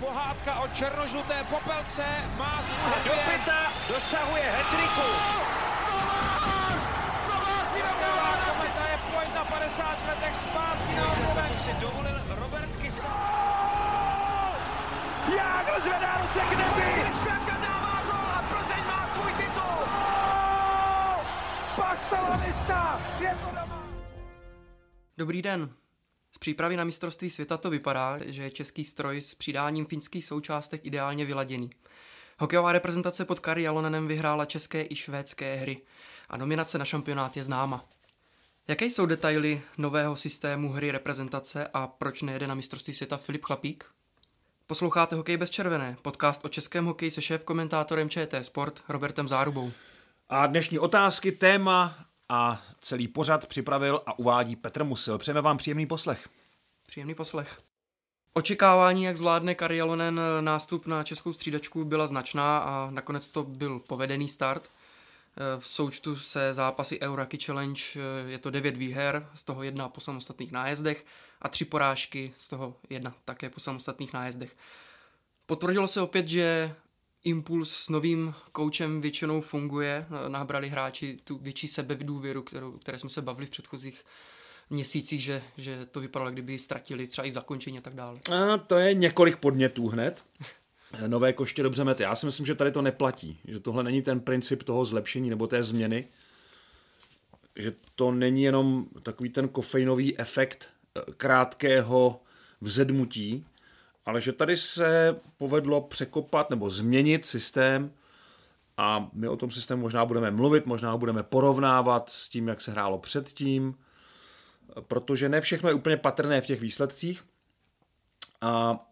pohádka o černožluté popelce má svůj Do pěta dosahuje hetriku. Kometa je pojď na 50 letech zpátky na obloven. si dovolil Robert Kysa. Jágr zvedá ruce k nebi. Kristianka dává gol a Plzeň má svůj titul. Pastalanista je to doma. Dobrý den. Přípravy na mistrovství světa to vypadá, že je český stroj s přidáním finských součástek ideálně vyladěný. Hokejová reprezentace pod Kari Jalonenem vyhrála české i švédské hry a nominace na šampionát je známa. Jaké jsou detaily nového systému hry reprezentace a proč nejede na mistrovství světa Filip Chlapík? Posloucháte Hokej bez červené, podcast o českém hokeji se šéf komentátorem ČT Sport Robertem Zárubou. A dnešní otázky, téma a celý pořad připravil a uvádí Petr Musil. Přejeme vám příjemný poslech. Příjemný poslech. Očekávání, jak zvládne Karjalonen nástup na českou střídačku, byla značná a nakonec to byl povedený start. V součtu se zápasy Euraki Challenge je to 9 výher, z toho jedna po samostatných nájezdech a tři porážky, z toho jedna také po samostatných nájezdech. Potvrdilo se opět, že impuls s novým koučem většinou funguje. Nabrali hráči tu větší sebedůvěru, kterou, které jsme se bavili v předchozích měsících, že, že to vypadalo, kdyby ztratili třeba i v zakončení a tak dále. A to je několik podnětů hned. Nové koště dobře mete. Já si myslím, že tady to neplatí. Že tohle není ten princip toho zlepšení nebo té změny. Že to není jenom takový ten kofeinový efekt eh, krátkého vzedmutí, ale že tady se povedlo překopat nebo změnit systém a my o tom systému možná budeme mluvit, možná ho budeme porovnávat s tím, jak se hrálo předtím, protože ne všechno je úplně patrné v těch výsledcích. A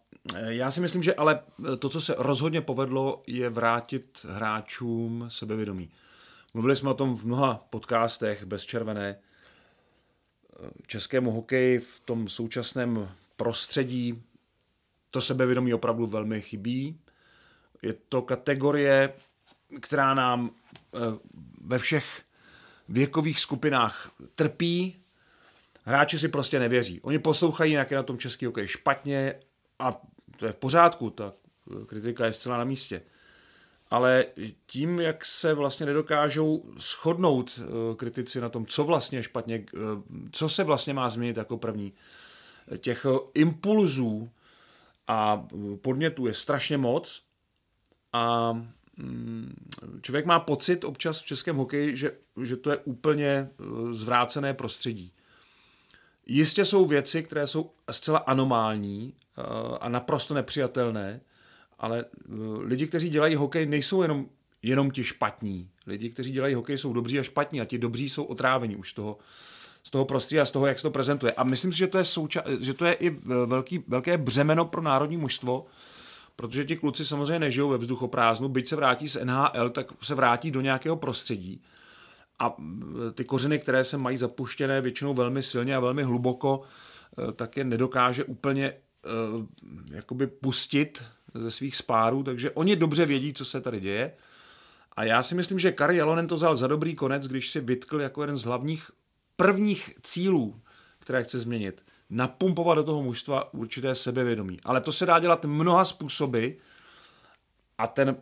já si myslím, že ale to, co se rozhodně povedlo, je vrátit hráčům sebevědomí. Mluvili jsme o tom v mnoha podcastech bez červené. Českému hokeji v tom současném prostředí to sebevědomí opravdu velmi chybí. Je to kategorie, která nám ve všech věkových skupinách trpí. Hráči si prostě nevěří. Oni poslouchají, jak je na tom český hokej špatně a to je v pořádku, ta kritika je zcela na místě. Ale tím, jak se vlastně nedokážou shodnout eh, kritici na tom, co vlastně špatně, eh, co se vlastně má změnit jako první, těch impulzů a podnětů je strašně moc a mm, člověk má pocit občas v českém hokeji, že, že to je úplně eh, zvrácené prostředí. Jistě jsou věci, které jsou zcela anomální eh, a naprosto nepřijatelné, ale eh, lidi, kteří dělají hokej, nejsou jenom, jenom ti špatní. Lidi, kteří dělají hokej, jsou dobří a špatní a ti dobří jsou otrávení už toho, z toho prostředí a z toho, jak se to prezentuje. A myslím si, že to je, souča- že to je i velký, velké břemeno pro národní mužstvo, protože ti kluci samozřejmě nežijou ve vzduchoprázdnu, byť se vrátí z NHL, tak se vrátí do nějakého prostředí. A ty kořeny, které se mají zapuštěné většinou velmi silně a velmi hluboko, e, tak je nedokáže úplně e, jakoby pustit ze svých spárů, takže oni dobře vědí, co se tady děje. A já si myslím, že Kari Jalonen to vzal za dobrý konec, když si vytkl jako jeden z hlavních prvních cílů, které chce změnit, napumpovat do toho mužstva určité sebevědomí. Ale to se dá dělat mnoha způsoby a ten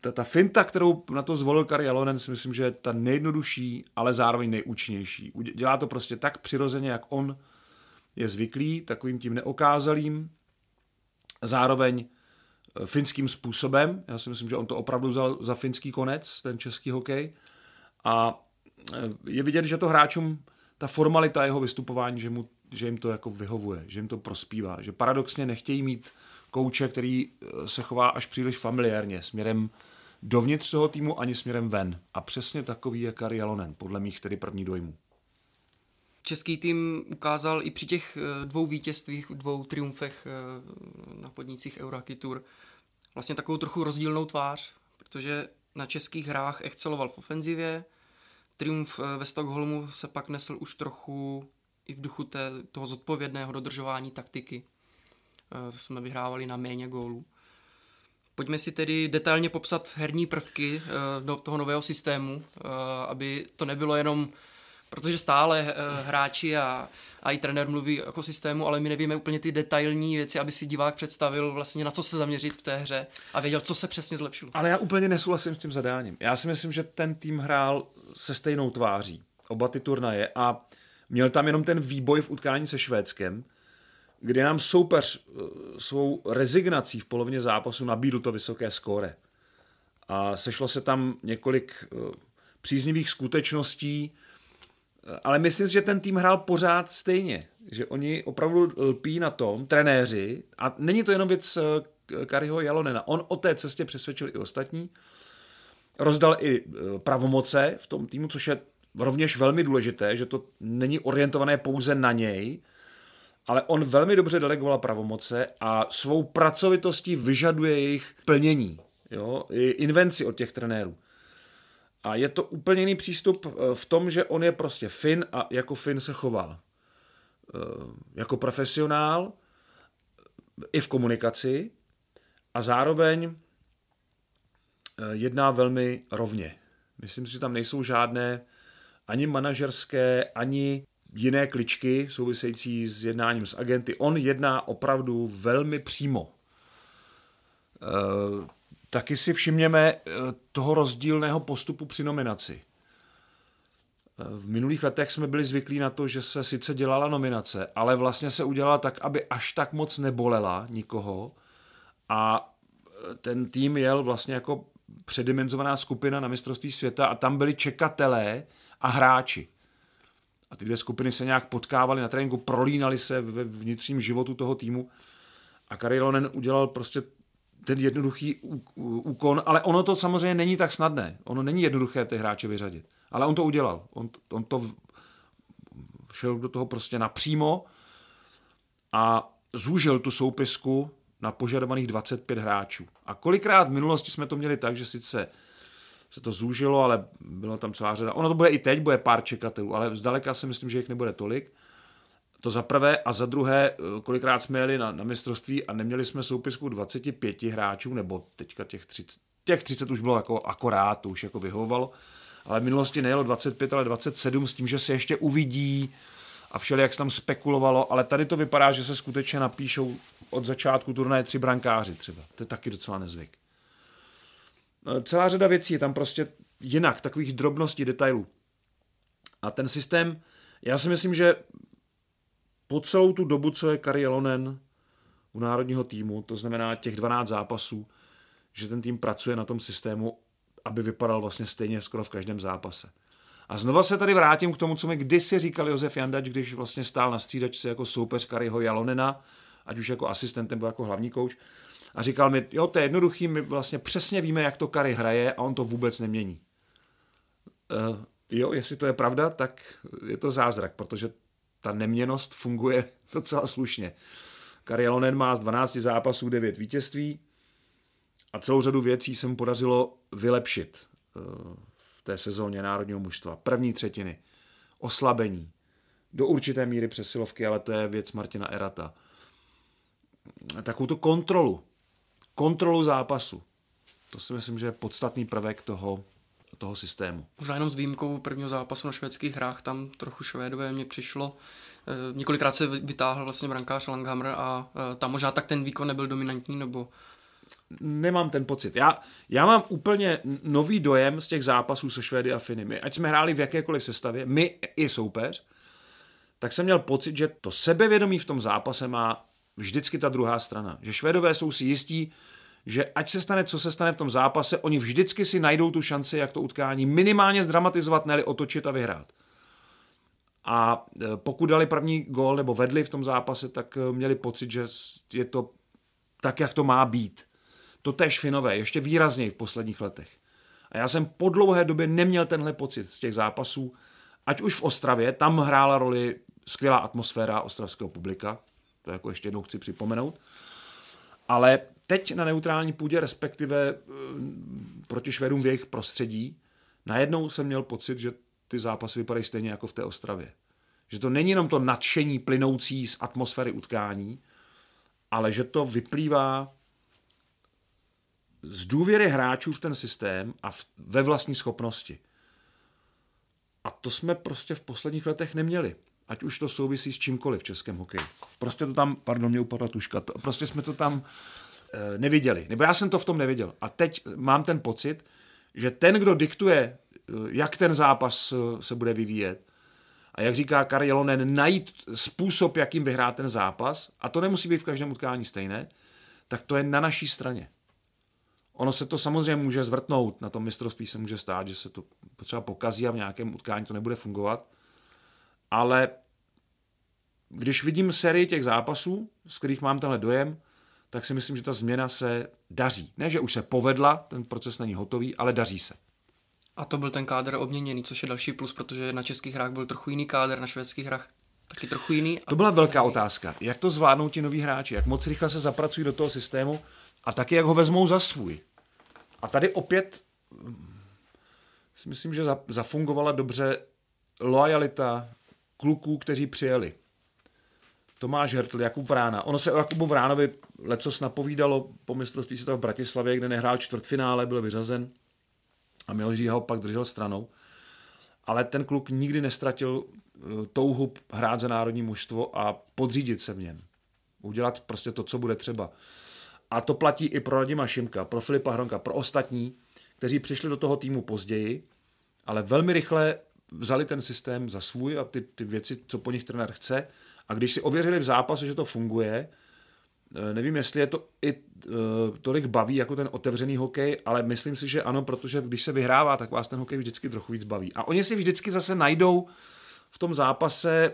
ta, ta finta, kterou na to zvolil Kari Alonen, si myslím, že je ta nejjednodušší, ale zároveň nejúčinnější. Dělá to prostě tak přirozeně, jak on je zvyklý, takovým tím neokázalým, zároveň eh, finským způsobem. Já si myslím, že on to opravdu vzal za finský konec, ten český hokej. A je vidět, že to hráčům ta formalita jeho vystupování, že, mu, že jim to jako vyhovuje, že jim to prospívá, že paradoxně nechtějí mít kouče, který eh, se chová až příliš familiárně směrem dovnitř toho týmu ani směrem ven. A přesně takový je Kari Jalonen, podle mých tedy první dojmů. Český tým ukázal i při těch eh, dvou vítězstvích, dvou triumfech eh, na podnicích Eurohockey Tour vlastně takovou trochu rozdílnou tvář, protože na českých hrách exceloval v ofenzivě, triumf ve Stockholmu se pak nesl už trochu i v duchu té, toho zodpovědného dodržování taktiky. Eh, jsme vyhrávali na méně gólů. Pojďme si tedy detailně popsat herní prvky eh, do toho nového systému, aby to nebylo jenom protože stále hráči a, a i trenér mluví o systému, ale my nevíme úplně ty detailní věci, aby si divák představil vlastně na co se zaměřit v té hře a věděl, co se přesně zlepšilo. Ale já úplně nesouhlasím s tím zadáním. Já si myslím, že ten tým hrál se stejnou tváří. Oba ty turnaje a měl tam jenom ten výboj v utkání se Švédskem, kdy nám soupeř eh, svou rezignací v polovině zápasu nabídl to vysoké skóre. A sešlo se tam několik eh, příznivých skutečností, eh, ale myslím si, že ten tým hrál pořád stejně. Že oni opravdu lpí na tom, trenéři, a není to jenom věc Kariho Jalonena. On o té cestě přesvědčil i ostatní, rozdal i pravomoce v tom týmu, což je rovněž velmi důležité, že to není orientované pouze na něj, ale on velmi dobře delegoval pravomoce a svou pracovitostí vyžaduje jejich plnění, jo, invenci od těch trenérů. A je to úplně jiný přístup eh, v tom, že on je prostě Fin a jako Fin se chová. Eh, jako profesionál, i v komunikaci a zároveň eh, jedná velmi rovně. Myslím si, že tam nejsou žádné ani manažerské, ani jiné kličky související s jednáním s agenty. On jedná opravdu velmi přímo. E, taky si všimněme e, toho rozdílného postupu při nominaci. E, v minulých letech jsme byli zvyklí na to, že se sice dělala nominace, ale vlastně se udělala tak, aby až tak moc nebolela nikoho a ten tým jel vlastně jako předimenzovaná skupina na mistrovství světa a tam byli čekatelé a hráči. A ty dvě skupiny se nějak potkávaly na tréninku, prolínali se ve vnitřním životu toho týmu. A Karilonen udělal prostě ten jednoduchý úkon, ale ono to samozřejmě není tak snadné. Ono není jednoduché ty hráče vyřadit. Ale on to udělal. On, on to šel do toho prostě napřímo a zúžil tu soupisku na požadovaných 25 hráčů. A kolikrát v minulosti jsme to měli tak, že sice se to zúžilo, ale byla tam celá řada. Ono to bude i teď, bude pár čekatelů, ale zdaleka si myslím, že jich nebude tolik. To za prvé a za druhé, kolikrát jsme jeli na, na mistrovství a neměli jsme soupisku 25 hráčů, nebo teďka těch 30, těch 30 už bylo jako akorát, to už jako vyhovovalo, ale v minulosti nejelo 25, ale 27 s tím, že se ještě uvidí a všelijak se tam spekulovalo, ale tady to vypadá, že se skutečně napíšou od začátku turnaje tři brankáři třeba. To je taky docela nezvyk. Eh, celá řada věcí je tam prostě jinak, takových drobností, detailů. A ten systém, já si myslím, že po celou tu dobu, co je Kari Elonen u národního týmu, to znamená těch 12 zápasů, že ten tým pracuje na tom systému, aby vypadal vlastně stejně skoro v každém zápase. A znova se tady vrátím k tomu, co mi kdysi říkal Josef Jandač, když vlastně stál na střídačce jako soupeř Kariho Jalonena, ať už jako asistent nebo jako hlavní kouč a říkal mi, jo, to je jednoduchý, my vlastně přesně víme, jak to Kary hraje a on to vůbec nemění. Uh, jo, jestli to je pravda, tak je to zázrak, protože ta neměnost funguje docela slušně. Kary Alonen má z 12 zápasů 9 vítězství a celou řadu věcí se mu podařilo vylepšit uh, v té sezóně národního mužstva. První třetiny, oslabení, do určité míry přesilovky, ale to je věc Martina Erata. Takovou tu kontrolu, kontrolu zápasu. To si myslím, že je podstatný prvek toho, toho systému. Možná jenom s výjimkou prvního zápasu na švédských hrách, tam trochu Švédové mě přišlo. E, několikrát se vytáhl vlastně brankář Langhammer a e, tam možná tak ten výkon nebyl dominantní, nebo nemám ten pocit. Já, já mám úplně nový dojem z těch zápasů se Švédy a Finy. My, ať jsme hráli v jakékoliv sestavě, my i soupeř, tak jsem měl pocit, že to sebevědomí v tom zápase má vždycky ta druhá strana. Že Švédové jsou si jistí, že ať se stane, co se stane v tom zápase, oni vždycky si najdou tu šanci, jak to utkání minimálně zdramatizovat, neli otočit a vyhrát. A e, pokud dali první gól nebo vedli v tom zápase, tak e, měli pocit, že je to tak, jak to má být. To tež Finové, ještě výrazněji v posledních letech. A já jsem po dlouhé době neměl tenhle pocit z těch zápasů, ať už v Ostravě, tam hrála roli skvělá atmosféra ostravského publika, to jako ještě jednou chci připomenout. Ale teď na neutrální půdě, respektive eh, proti Švédům v jejich prostředí, najednou jsem měl pocit, že ty zápasy vypadají stejně jako v té Ostravě. Že to není jenom to nadšení plynoucí z atmosféry utkání, ale že to vyplývá z důvěry hráčů v ten systém a v, ve vlastní schopnosti. A to jsme prostě v posledních letech neměli. Ať už to souvisí s čímkoliv v českém hokeji. Prostě to tam, pardon, mě upadla tuška, to, prostě jsme to tam e, neviděli. Nebo já jsem to v tom neviděl. A teď mám ten pocit, že ten, kdo diktuje, eh, jak ten zápas eh, se bude vyvíjet, a jak říká Kari Jelonen, najít způsob, jakým vyhrát ten zápas, a to nemusí být v každém utkání stejné, tak to je na naší straně. Ono se to samozřejmě může zvrtnout, na tom mistrovství se může stát, že se to potřeba pokazí a v nějakém utkání to nebude fungovat, ale když vidím sérii těch zápasů, z kterých mám tenhle dojem, tak si myslím, že ta změna se daří. Ne, že už se povedla, ten proces není hotový, ale daří se. A to byl ten kádr obměněný, což je další plus, protože na českých hrách byl trochu jiný kádr, na švédských hrách taky trochu jiný. To byla velká otázka. Jak to zvládnou ti noví hráči? Jak moc rychle se zapracují do toho systému a taky jak ho vezmou za svůj? A tady opět hm, si myslím, že zafungovala dobře lojalita kluků, kteří přijeli. Tomáš Hertl, Jakub Vrána. Ono se o Jakubu Vránovi lecos napovídalo po mistrovství světa v Bratislavě, kde nehrál čtvrtfinále, byl vyřazen a Miloš ho pak držel stranou. Ale ten kluk nikdy nestratil eh, touhu hrát za národní mužstvo a podřídit se v něm. Udělat prostě to, co bude třeba. A to platí i pro Radima Šimka, pro Filipa Hronka, pro ostatní, kteří přišli do toho týmu později, ale velmi rychle vzali ten systém za svůj a ty, ty věci, co po nich trenér chce. A když si ověřili v zápase, že to funguje, eh, nevím, jestli je to i uh, tolik baví jako ten otevřený hokej, ale myslím si, že ano, protože když se vyhrává, tak vás ten hokej vždycky trochu víc baví. A oni si vždycky zase najdou v tom zápase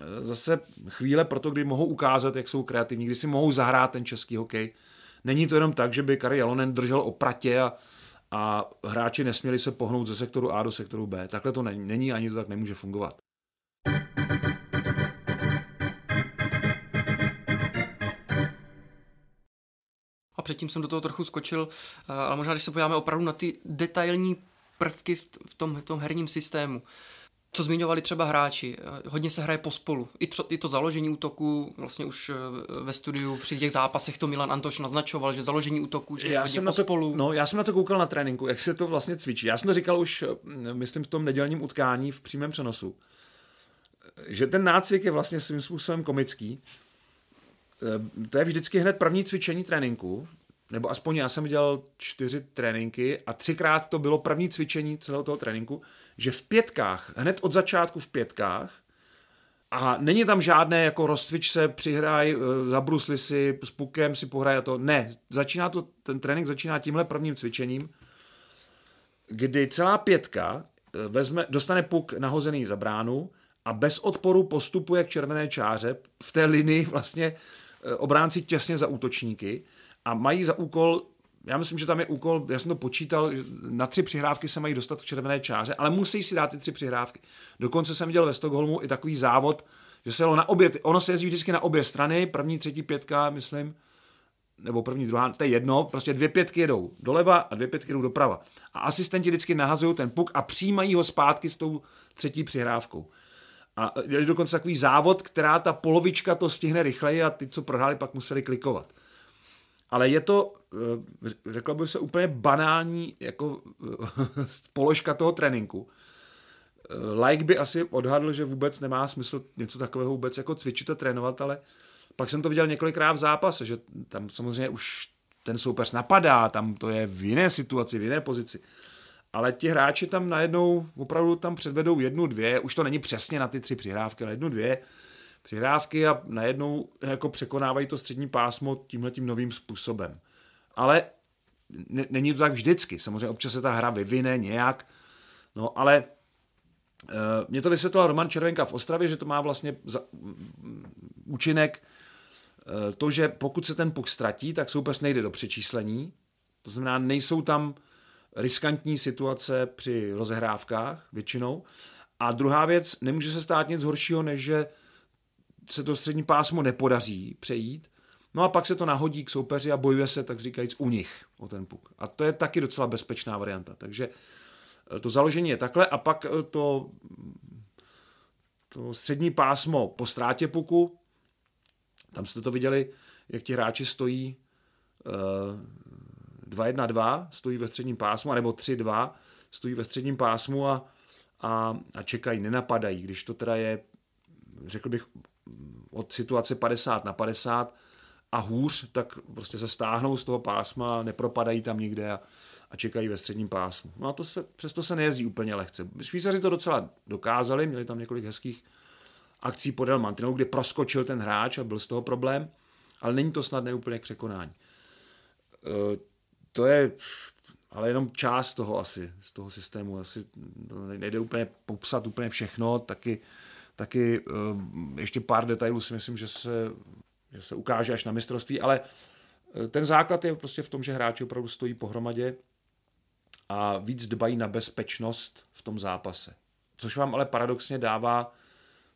eh, zase chvíle pro to, kdy mohou ukázat, jak jsou kreativní, kdy si mohou zahrát ten český hokej. Není to jenom tak, že by Kari Jalonen držel opratě a a hráči nesměli se pohnout ze sektoru A do sektoru B. Takhle to není, ani to tak nemůže fungovat. A předtím jsem do toho trochu skočil, eh, ale možná když se podíváme opravdu na ty detailní prvky v tom, v tom herním systému, co zmiňovali třeba hráči, eh, hodně se hraje pospolu. I, tro, I to založení útoku, vlastně už eh, ve studiu při těch zápasech to Milan Antoš naznačoval, že založení útoku, že já jsem pospolu. Na to, no, já jsem na to koukal na tréninku, jak se to vlastně cvičí. Já jsem to říkal už, eh, myslím, v tom nedělním utkání v přímém přenosu, že ten nácvik je vlastně svým způsobem komický. To je vždycky hned první cvičení tréninku, nebo aspoň já jsem dělal čtyři tréninky a třikrát to bylo první cvičení celého toho tréninku, že v pětkách, hned od začátku v pětkách, a není tam žádné jako rozcvič se, přihraj, eh, zabrusli si, s pukem si pohraj a to. Ne, začíná to, ten trénink začíná tímhle prvním cvičením, kdy celá pětka eh, vezme, dostane puk nahozený za bránu a bez odporu postupuje k červené čáře v té linii vlastně eh, obránci těsně za útočníky a mají za úkol já myslím, že tam je úkol, já jsem to počítal, na tři přihrávky se mají dostat k červené čáře, ale musí si dát ty tři přihrávky. Dokonce jsem viděl ve Stockholmu i takový závod, že se jelo na obě, ono se jezdí vždycky na obě strany, první, třetí pětka, myslím, nebo první, druhá, to je jedno, prostě dvě pětky jedou doleva a dvě pětky jdou doprava. A asistenti vždycky nahazují ten puk a přijímají ho zpátky s tou třetí přihrávkou. A je dokonce takový závod, která ta polovička to stihne rychleji a ty, co prohráli, pak museli klikovat ale je to, eh, řekl bych se, úplně banální jako eh, položka toho tréninku. Eh, like by asi odhadl, že vůbec nemá smysl něco takového vůbec jako cvičit a trénovat, ale pak jsem to viděl několikrát v zápase, že tam samozřejmě už ten soupeř napadá, tam to je v jiné situaci, v jiné pozici. Ale ti hráči tam najednou opravdu tam předvedou jednu, dvě, už to není přesně na ty tři přihrávky, ale jednu, dvě, přihrávky a najednou jako překonávají to střední pásmo tímhle tím novým způsobem. Ale n- není to tak vždycky. Samozřejmě občas se ta hra vyvine nějak, no ale e, mě to vysvětlil Roman Červenka v Ostravě, že to má vlastně za, účinek e, to, že pokud se ten puk ztratí, tak soupeř nejde do přečíslení. To znamená, nejsou tam riskantní situace při rozehrávkách většinou. A druhá věc, nemůže se stát nic horšího, než že se to střední pásmo nepodaří přejít, no a pak se to nahodí k soupeři a bojuje se, tak říkajíc, u nich o ten puk. A to je taky docela bezpečná varianta. Takže eh, to založení je takhle a pak eh, to, to střední pásmo po ztrátě puku, tam jste to viděli, jak ti hráči stojí 2-1-2, eh, stojí ve středním pásmu, nebo 3-2, stojí ve středním pásmu a, a, a čekají, nenapadají. Když to teda je, řekl bych, od situace 50 na 50 a hůř, tak prostě se stáhnou z toho pásma, nepropadají tam nikde a, a čekají ve středním pásmu. No a to se, přesto se nejezdí úplně lehce. Švýcaři to docela dokázali, měli tam několik hezkých akcí podél mantinou, kde proskočil ten hráč a byl z toho problém, ale není to snad úplně k překonání. E, to je ale jenom část toho asi, z toho systému. Asi nejde úplně popsat úplně všechno, taky, taky e, ještě pár detailů si myslím, že se, že se ukáže až na mistrovství, ale e, ten základ je prostě v tom, že hráči opravdu stojí pohromadě a víc dbají na bezpečnost v tom zápase. Což vám ale paradoxně dává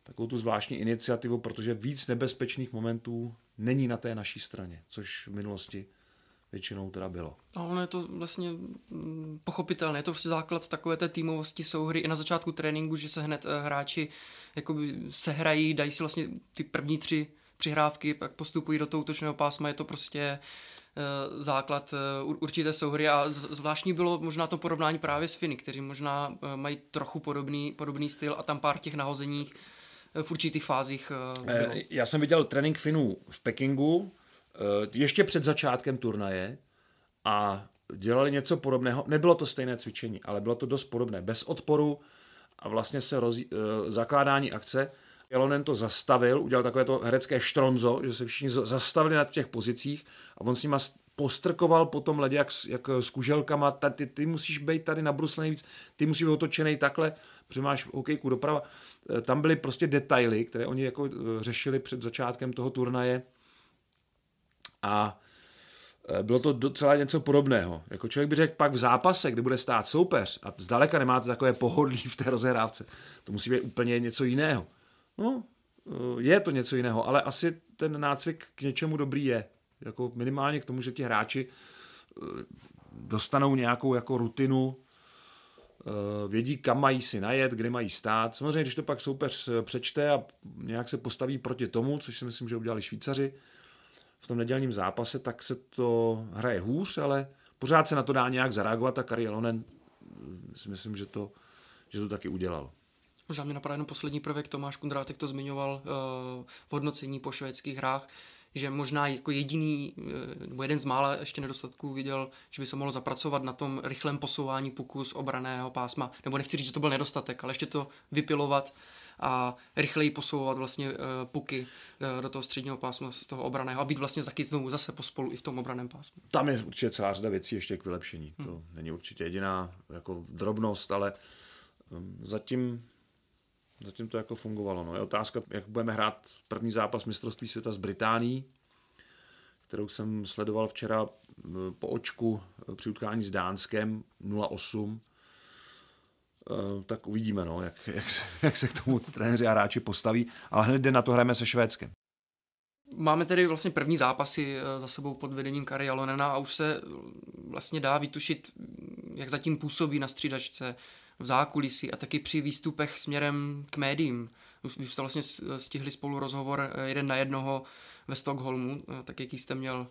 takovou tu zvláštní iniciativu, protože víc nebezpečných momentů není na té naší straně, což v minulosti většinou teda bylo. A ono je to vlastně mm, pochopitelné, je to vlastně základ takové té týmovosti souhry i na začátku tréninku, že se hned eh, hráči jakoby sehrají, dají si vlastně ty první tři přihrávky, pak postupují do toho útočného pásma, je to prostě eh, základ eh, určité souhry a zvláštní bylo možná to porovnání právě s Finy, kteří možná mají trochu podobný, podobný styl a tam pár těch nahozeních v určitých fázích bylo. Já jsem viděl trénink Finů v Pekingu, ještě před začátkem turnaje a dělali něco podobného. Nebylo to stejné cvičení, ale bylo to dost podobné. Bez odporu a vlastně se roz, zakládání akce Jelonen to zastavil, udělal takové to herecké štronzo, že se všichni zastavili na těch pozicích a on s nima postrkoval po tom ledě jak, jak s kuželkama, ty, ty musíš být tady nabruslený víc, ty musíš být otočený takhle, protože máš hokejku doprava. E, tam byly prostě detaily, které oni jako řešili před začátkem toho turnaje a e, bylo to docela něco podobného. Jako člověk by řekl pak v zápase, kde bude stát soupeř a zdaleka nemáte takové pohodlí v té rozehrávce, to musí být úplně něco jiného. No, eh, je to něco jiného, ale asi ten nácvik k něčemu dobrý je. Jako minimálně k tomu, že ti hráči eh, dostanou nějakou jako rutinu, eh, vědí, kam mají si najet, kde mají stát. Samozřejmě, když to pak soupeř přečte a nějak se postaví proti tomu, což si myslím, že udělali Švýcaři v tom nedělním zápase, tak se to hraje hůř, ale pořád se na to dá nějak zareagovat a Kari Elonen si myslím, že to, že to taky udělal. Možná mě napadá jenom poslední prvek, Tomáš Kundrátek to zmiňoval uh, v hodnocení po švédských hrách, že možná jako jediný, eh, nebo jeden z mála ještě nedostatků viděl, že by se mohl zapracovat na tom rychlém posouvání puku z obraného pásma, nebo nechci říct, že to byl nedostatek, ale ještě to vypilovat a rychleji posouvat vlastně uh, puky uh, do toho středního pásma z toho obraného a být vlastně taky znovu zase pospolu i v tom obraném pásmu. Tam je určitě celá řada věcí ještě k vylepšení. Hmm. To není určitě jediná jako drobnost, ale um, zatím Zatím to jako fungovalo. No. Je otázka, jak budeme hrát první zápas mistrovství světa s Británií, kterou jsem sledoval včera po očku při utkání s Dánskem 08. Eh, tak uvidíme, no, jak, jak, se, jak se k tomu trenéři a hráči postaví, ale hned na to hrajeme se Švédskem. Máme tedy vlastně první zápasy eh, za sebou pod vedením Kari Alonena a už se vlastně dá vytušit, jak zatím působí na střídačce, v zákulisí a taky při výstupech směrem k médiím. Už jste vlastně stihli spolu rozhovor eh, jeden na jednoho ve Stockholmu, eh, tak jaký jste měl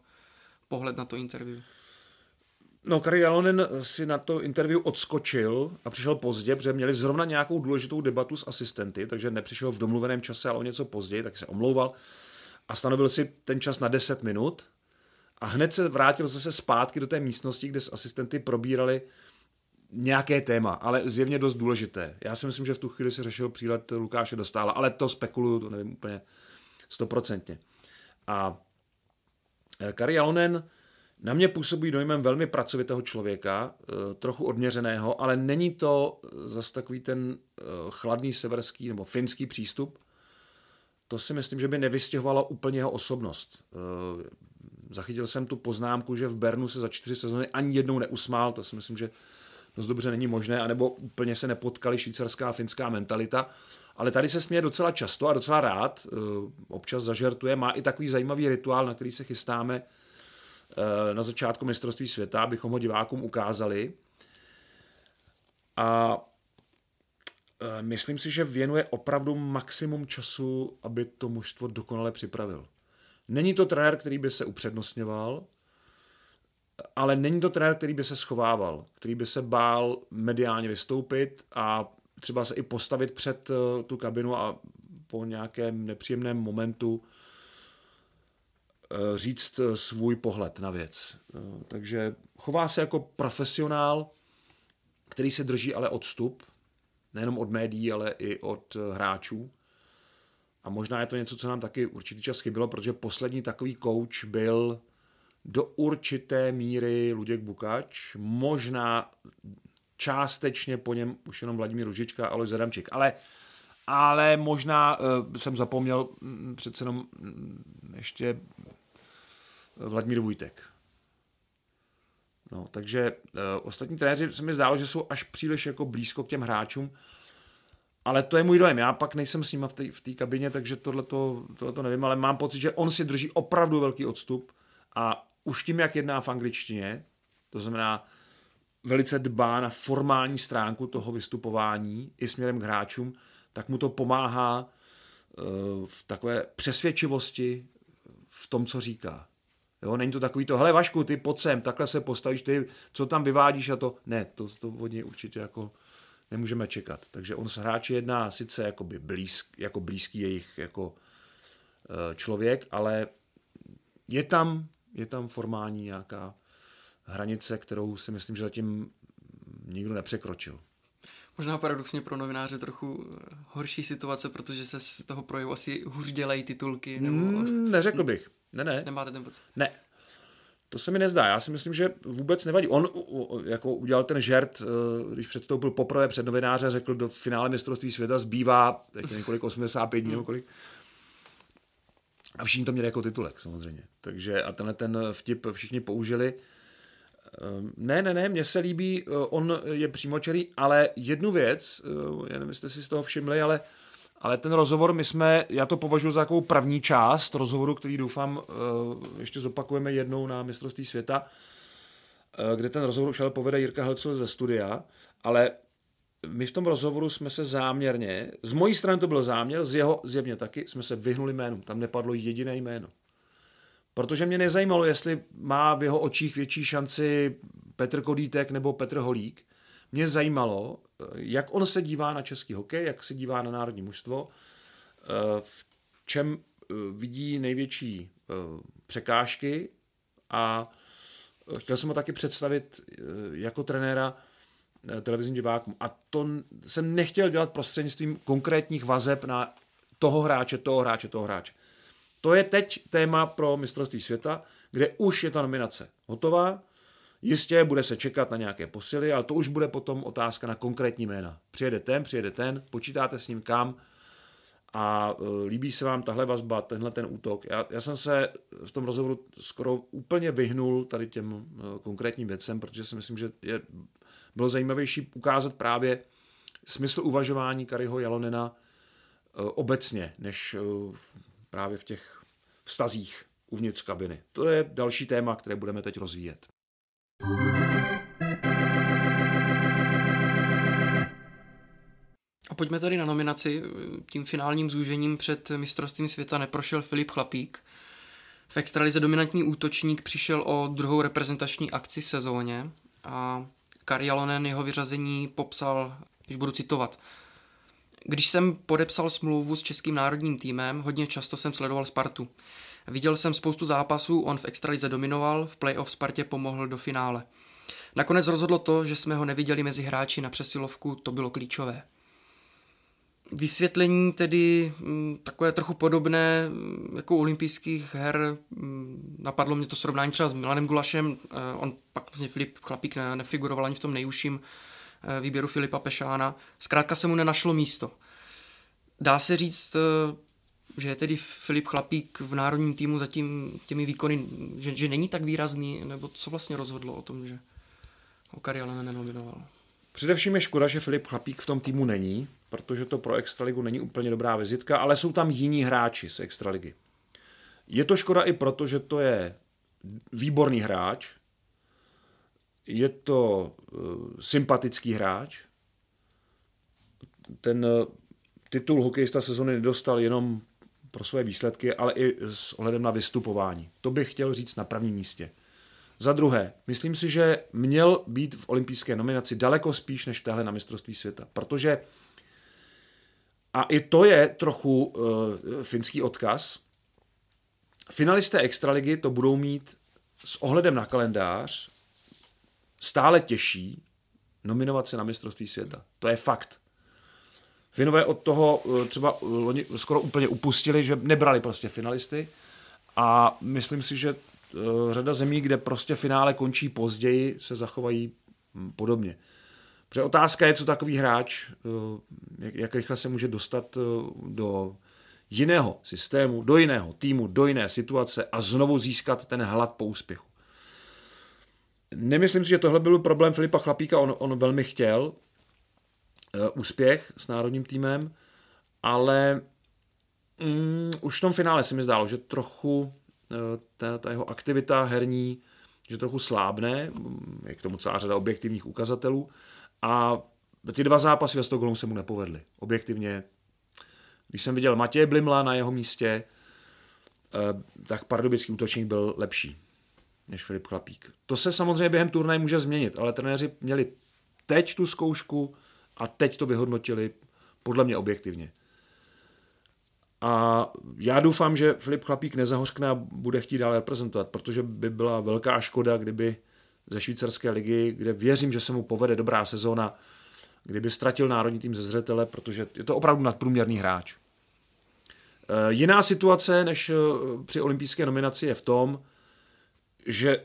pohled na to interview? No, Kari Jalonen si na to interview odskočil a přišel pozdě, protože měli zrovna nějakou důležitou debatu s asistenty, takže nepřišel v domluveném čase, ale o něco později, tak se omlouval a stanovil si ten čas na 10 minut a hned se vrátil zase zpátky do té místnosti, kde s asistenty probírali nějaké téma, ale zjevně dost důležité. Já si myslím, že v tu chvíli se řešil přílet Lukáše Dostála, ale to spekuluju, to nevím úplně stoprocentně. A eh, Kari Alonen na mě působí dojmem velmi pracovitého člověka, eh, trochu odměřeného, ale není to zase takový ten eh, chladný severský nebo finský přístup. To si myslím, že by nevystěhovalo úplně jeho osobnost. Zachytil jsem tu poznámku, že v Bernu se za čtyři sezóny ani jednou neusmál, to si myslím, že dost dobře není možné, anebo úplně se nepotkali švýcarská a finská mentalita. Ale tady se směje docela často a docela rád, eh, občas zažertuje, má i takový zajímavý rituál, na který se chystáme eh, na začátku mistrovství světa, abychom ho divákům ukázali. A eh, myslím si, že věnuje opravdu maximum času, aby to mužstvo dokonale připravil. Není to trenér, který by se upřednostňoval, ale není to trenér, který by se schovával, který by se bál mediálně vystoupit a třeba se i postavit před uh, tu kabinu a po nějakém nepříjemném momentu říct svůj pohled na věc. Uh, takže chová se jako profesionál, který se drží ale odstup, nejenom od médií, ale i od hráčů. A možná je to něco, co nám taky určitý čas chybilo, protože poslední takový coach byl do určité míry Luděk Bukač, možná částečně po něm už jenom Vladimír Ružička a Alois Adamčík, ale, ale možná uh, jsem zapomněl um, přece jenom um, ještě Vladimír Vujtek. No, takže uh, ostatní trenéři se mi zdálo, že jsou až příliš jako blízko k těm hráčům, ale to je můj dojem. Já pak nejsem s ním v té kabině, takže tohle to nevím, ale mám pocit, že on si drží opravdu velký odstup a už tím, jak jedná v angličtině, to znamená velice dbá na formální stránku toho vystupování i směrem k hráčům, tak mu to pomáhá eh, v takové přesvědčivosti v tom, co říká. Jo, není to takový to, hele Vašku, ty pojď sem, takhle se postavíš, ty, co tam vyvádíš a to, ne, to, to od něj určitě jako nemůžeme čekat. Takže on s hráči jedná sice jakoby blízk, jako blízký jejich jako eh, člověk, ale je tam, je tam formální nějaká hranice, kterou si myslím, že zatím nikdo nepřekročil. Možná paradoxně pro novináře trochu eh, horší situace, protože se z toho projevu asi hůř dělají titulky. Nebo... Mm, neřekl bych. Ne, ne. Nemáte ten pocit? Ne. To se mi nezdá. Já si myslím, že vůbec nevadí. On jako udělal ten žert, eh, když předstoupil poprvé před novináře, řekl do finále mistrovství světa zbývá několik 85 dní nebo kolik. A všichni to měli jako titulek samozřejmě. Takže a tenhle ten vtip všichni použili. Ehm, ne, ne, ne, mně se líbí, eh, on je přímočarý, ale jednu věc, eh, já nevím, jestli si z toho všimli, ale, ale ten rozhovor, my jsme, já to považuji za takovou první část rozhovoru, který doufám eh, ještě zopakujeme jednou na mistrovství světa, kde ten rozhovor už ale povede Jirka Helcel ze studia, ale my v tom rozhovoru jsme se záměrně, z mojí strany to byl záměr, z jeho zjevně taky, jsme se vyhnuli jménům. Tam nepadlo jediné jméno. Protože mě nezajímalo, jestli má v jeho očích větší šanci Petr Kodítek nebo Petr Holík. Mě zajímalo, jak on se dívá na český hokej, jak se dívá na národní mužstvo, v čem eh, vidí největší eh, překážky a chtěl jsem ho taky představit eh, jako trenéra televizním divákům. A to jsem nechtěl dělat prostřednictvím konkrétních vazeb na toho hráče, toho hráče, toho hráče. To je teď téma pro mistrovství světa, kde už je ta nominace hotová. Jistě bude se čekat na nějaké posily, ale to už bude potom otázka na konkrétní jména. Přijede ten, přijede ten, počítáte s ním kam a e, líbí se vám tahle vazba, tenhle ten útok. Já, já jsem se v tom rozhovoru skoro úplně vyhnul tady těm e, konkrétním věcem, protože si myslím, že je, bylo zajímavější ukázat právě smysl uvažování Kariho Jalonena e, obecně, než právě v těch vztazích uvnitř kabiny. To je další téma, které budeme teď rozvíjet. A pojďme tady na nominaci. Tím finálním zúžením před mistrovstvím světa neprošel Filip Chlapík. V extralize dominantní útočník přišel o druhou reprezentační akci v sezóně a Kari Jalonen jeho vyřazení popsal, když budu citovat – když jsem podepsal smlouvu s českým národním týmem, hodně často jsem sledoval Spartu. Viděl jsem spoustu zápasů, on v extralize dominoval, v playoff Spartě pomohl do finále. Nakonec rozhodlo to, že jsme ho neviděli mezi hráči na přesilovku, to bylo klíčové. Vysvětlení tedy mm, takové trochu podobné mm, jako olympijských her. Mm, napadlo mě to srovnání třeba s Milanem Gulašem. E, on pak vlastně Filip Chlapík ne, nefiguroval ani v tom nejužším Eh, výběru Filipa Pešána. Zkrátka se mu nenašlo místo. Dá se říct, eh, že je tedy Filip Chlapík v národním týmu zatím těmi výkony, že, že není tak výrazný, nebo co vlastně rozhodlo o tom, že ho Kariala nenominoval? Především je škoda, že Filip Chlapík v tom týmu není, protože to pro Extraligu není úplně dobrá vizitka, ale jsou tam jiní hráči z Extraligy. Je to škoda i proto, že to je výborný hráč, je to uh, sympatický hráč. Ten uh, titul hokejista sezony nedostal jenom pro své výsledky, ale i s ohledem na vystupování. To bych chtěl říct na prvním místě. Za druhé, myslím si, že měl být v olympijské nominaci daleko spíš než v téhle na mistrovství světa, protože A i to je trochu uh, finský odkaz. Finalisté Extraligy to budou mít s ohledem na kalendář stále těžší nominovat se na mistrovství světa. To je fakt. Finové od toho uh, třeba loni skoro úplně upustili, že nebrali prostě finalisty a myslím si, že uh, řada zemí, kde prostě finále končí později, se zachovají hm, podobně. Protože otázka je, co takový hráč, eh, jak, rychle se může dostat eh, do jiného systému, do jiného týmu, do jiné situace a znovu získat ten hlad po úspěchu. Nemyslím si, že tohle byl problém Filipa Chlapíka, on, on velmi chtěl uh, úspěch s národním týmem, ale um, už v tom finále se mi zdálo, že trochu uh, ta, ta jeho aktivita herní, že trochu slábne, je k tomu celá řada objektivních ukazatelů, a ty dva zápasy ve Stockholmu se mu nepovedly. Objektivně. Když jsem viděl Matěje Blimla na jeho místě, eh, tak pardubický útočník byl lepší než Filip Chlapík. To se samozřejmě během turnaje může změnit, ale trenéři měli teď tu zkoušku a teď to vyhodnotili podle mě objektivně. A já doufám, že Filip Chlapík nezahořkne a bude chtít dále reprezentovat, protože by byla velká škoda, kdyby ze švýcarské ligy, kde věřím, že se mu povede dobrá sezóna, kdyby ztratil národní tým ze zřetele, protože je to opravdu nadprůměrný hráč. Eh, jiná situace než eh, při olympijské nominaci je v tom, že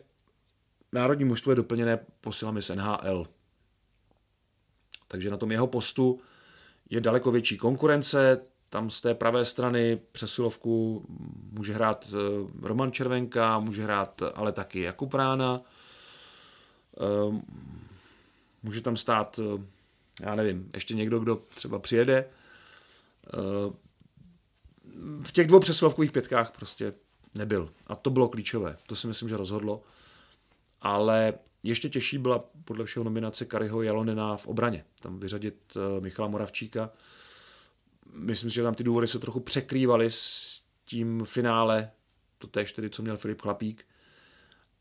národní mužstvo je doplněné posilami z NHL. Takže na tom jeho postu je daleko větší konkurence, tam z té pravé strany přesilovku může hrát eh, Roman Červenka, může hrát ale taky Jakub Rána, Ehm, může tam stát, eh, já nevím, ještě někdo, kdo třeba přijede. Ehm, v těch dvou přesilovkových pětkách prostě nebyl. A to bylo klíčové. To si myslím, že rozhodlo. Ale ještě těžší byla podle všeho nominace Kariho Jalonena v obraně. Tam vyřadit eh, Michala Moravčíka. Myslím že tam ty důvody se trochu překrývaly s tím finále, to též tedy, co měl Filip Chlapík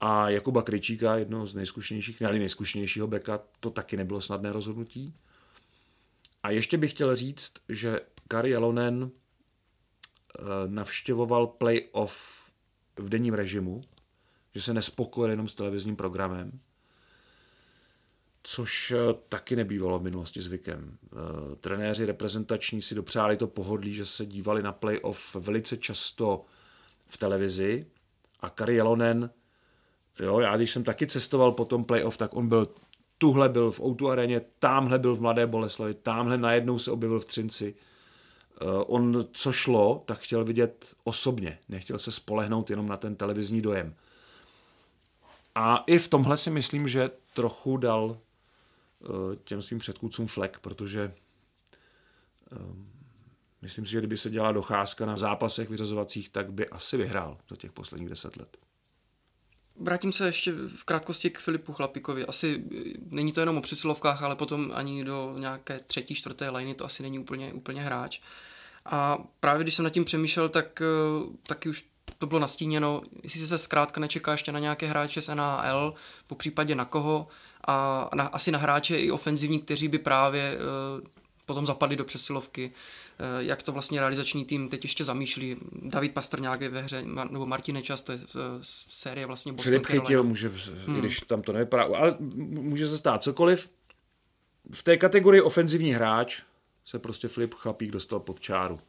a Jakuba Kryčíka, jednoho z nejzkušenějších, ne nejzkušenějšího beka, to taky nebylo snadné rozhodnutí. A ještě bych chtěl říct, že Kari Jalonen navštěvoval playoff v denním režimu, že se nespokojil jenom s televizním programem, což eh, taky nebývalo v minulosti zvykem. Eh, trenéři reprezentační si dopřáli to pohodlí, že se dívali na playoff velice často v televizi a Kari Jalonen Jo, já když jsem taky cestoval po tom playoff, tak on byl tuhle byl v Outu aréně, tamhle byl v Mladé Boleslavi, tamhle najednou se objevil v Třinci. Uh, on, co šlo, tak chtěl vidět osobně, nechtěl se spolehnout jenom na ten televizní dojem. A i v tomhle si myslím, že trochu dal uh, těm svým předkůdcům flek, protože uh, myslím si, že kdyby se dělala docházka na zápasech vyřazovacích, tak by asi vyhrál za těch posledních deset let. Vrátím se ještě v krátkosti k Filipu Chlapíkovi. Asi není to jenom o přesilovkách, ale potom ani do nějaké třetí, čtvrté liny to asi není úplně, úplně hráč. A právě když jsem nad tím přemýšlel, tak eh, taky už to bylo nastíněno, jestli se zkrátka nečeká ještě na nějaké hráče z NHL, po případě na koho, a na, asi na hráče i ofenzivní, kteří by právě uh, potom zapadli do přesilovky. Eh, jak to vlastně realizační tým teď ještě zamýšlí. David Pastrňák je ve hře, nebo Martin Nečas, to je série vlastně Boston Filip chytil, může, hmm. když tam to nevypadá, ale může se stát cokoliv. V té kategorii ofenzivní hráč se prostě Filip Chlapík dostal pod čáru.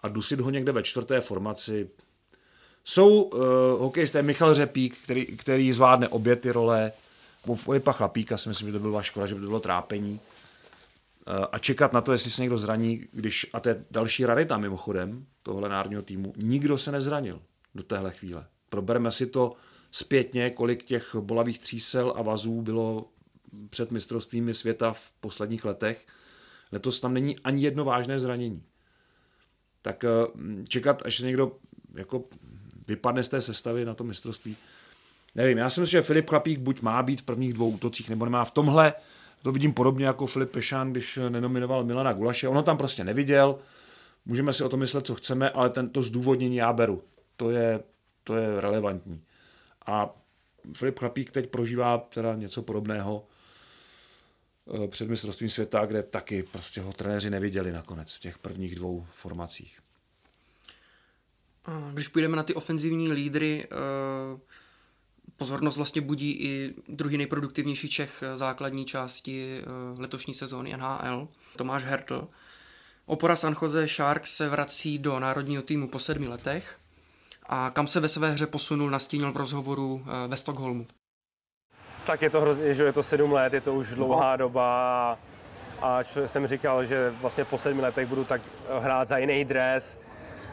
A dusit ho někde ve čtvrté formaci. Jsou uh, hokejisté Michal Řepík, který, který zvládne obě ty role. U Filipa Chlapíka si myslím, že to byla škoda, že by to bylo trápení. Eh, a čekat na to, jestli se někdo zraní, když, a to je další rarita mimochodem tohle národního týmu, nikdo se nezranil do téhle chvíle. Probereme si to zpětně, kolik těch bolavých třísel a vazů bylo před mistrovstvími světa v posledních letech. Letos tam není ani jedno vážné zranění. Tak eh, čekat, až se někdo jako vypadne z té sestavy na to mistrovství, nevím. Já si myslím, že Filip Chlapík buď má být v prvních dvou útocích, nebo nemá. V tomhle to vidím podobně jako Filip Pešán, když nenominoval Milana Gulaše. Ono tam prostě neviděl, můžeme si o tom myslet, co chceme, ale tento zdůvodnění já beru. To je, to je relevantní. A Filip Chlapík teď prožívá teda něco podobného. Eh, před mistrovstvím světa, kde taky prostě ho trenéři neviděli nakonec v těch prvních dvou formacích. Když půjdeme na ty ofenzivní lídry, eh, pozornost vlastně budí i druhý nejproduktivnější Čech základní části letošní sezóny NHL, Tomáš Hertl. Opora San Jose Sharks se vrací do národního týmu po sedmi letech a kam se ve své hře posunul, nastínil v rozhovoru eh, ve Stockholmu. Tak je to hrozně, že je to sedm let, je to už dlouhá no. doba a jsem říkal, že vlastně po sedmi letech budu tak hrát za jiný dres,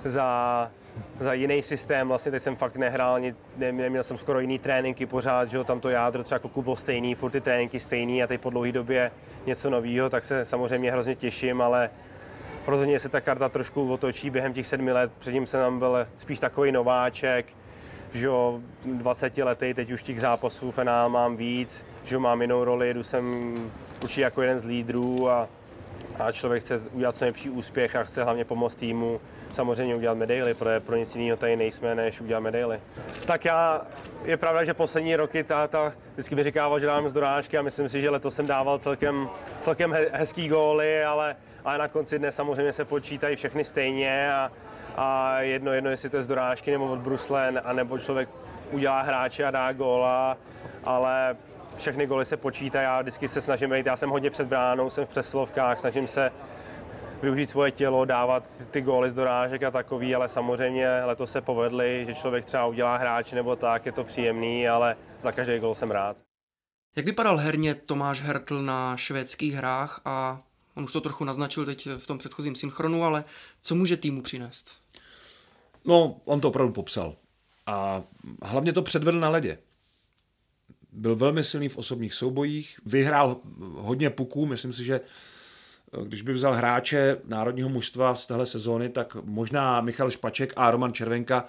za, za jiný systém. Vlastně teď jsem fakt nehrál, ne, neměl jsem skoro jiný tréninky pořád, že jo, tam to jádro třeba kluku bylo stejný, furt ty tréninky stejný a teď po dlouhé době něco nového, tak se samozřejmě hrozně těším, ale rozhodně se ta karta trošku otočí během těch sedmi let. Předtím jsem tam byl spíš takový nováček, že jo, 20 letý, teď už těch zápasů fenál mám víc, že jo, mám jinou roli, jdu jsem určitě jako jeden z lídrů a, a člověk chce udělat co nejlepší úspěch a chce hlavně pomoct týmu, samozřejmě udělat medaily, protože pro nic jiného tady nejsme, než udělat medaily. Tak já, je pravda, že poslední roky táta vždycky mi říkával, že dávám z dorážky a myslím si, že letos jsem dával celkem, celkem hezký góly, ale, ale na konci dne samozřejmě se počítají všechny stejně a, a jedno, jedno, jestli to je z dorážky nebo od brusle, anebo člověk udělá hráče a dá góla, ale všechny góly se počítají, já vždycky se snažím jít, já jsem hodně před bránou, jsem v přeslovkách, snažím se využít svoje tělo, dávat ty góly z dorážek a takový, ale samozřejmě letos se povedly, že člověk třeba udělá hráč nebo tak, je to příjemný, ale za každý gól jsem rád. Jak vypadal herně Tomáš Hertl na švédských hrách a on už to trochu naznačil teď v tom předchozím synchronu, ale co může týmu přinést? No, on to opravdu popsal. A hlavně to předvedl na ledě. Byl velmi silný v osobních soubojích, vyhrál hodně puků, myslím si, že když by vzal hráče národního mužstva z téhle sezóny, tak možná Michal Špaček a Roman Červenka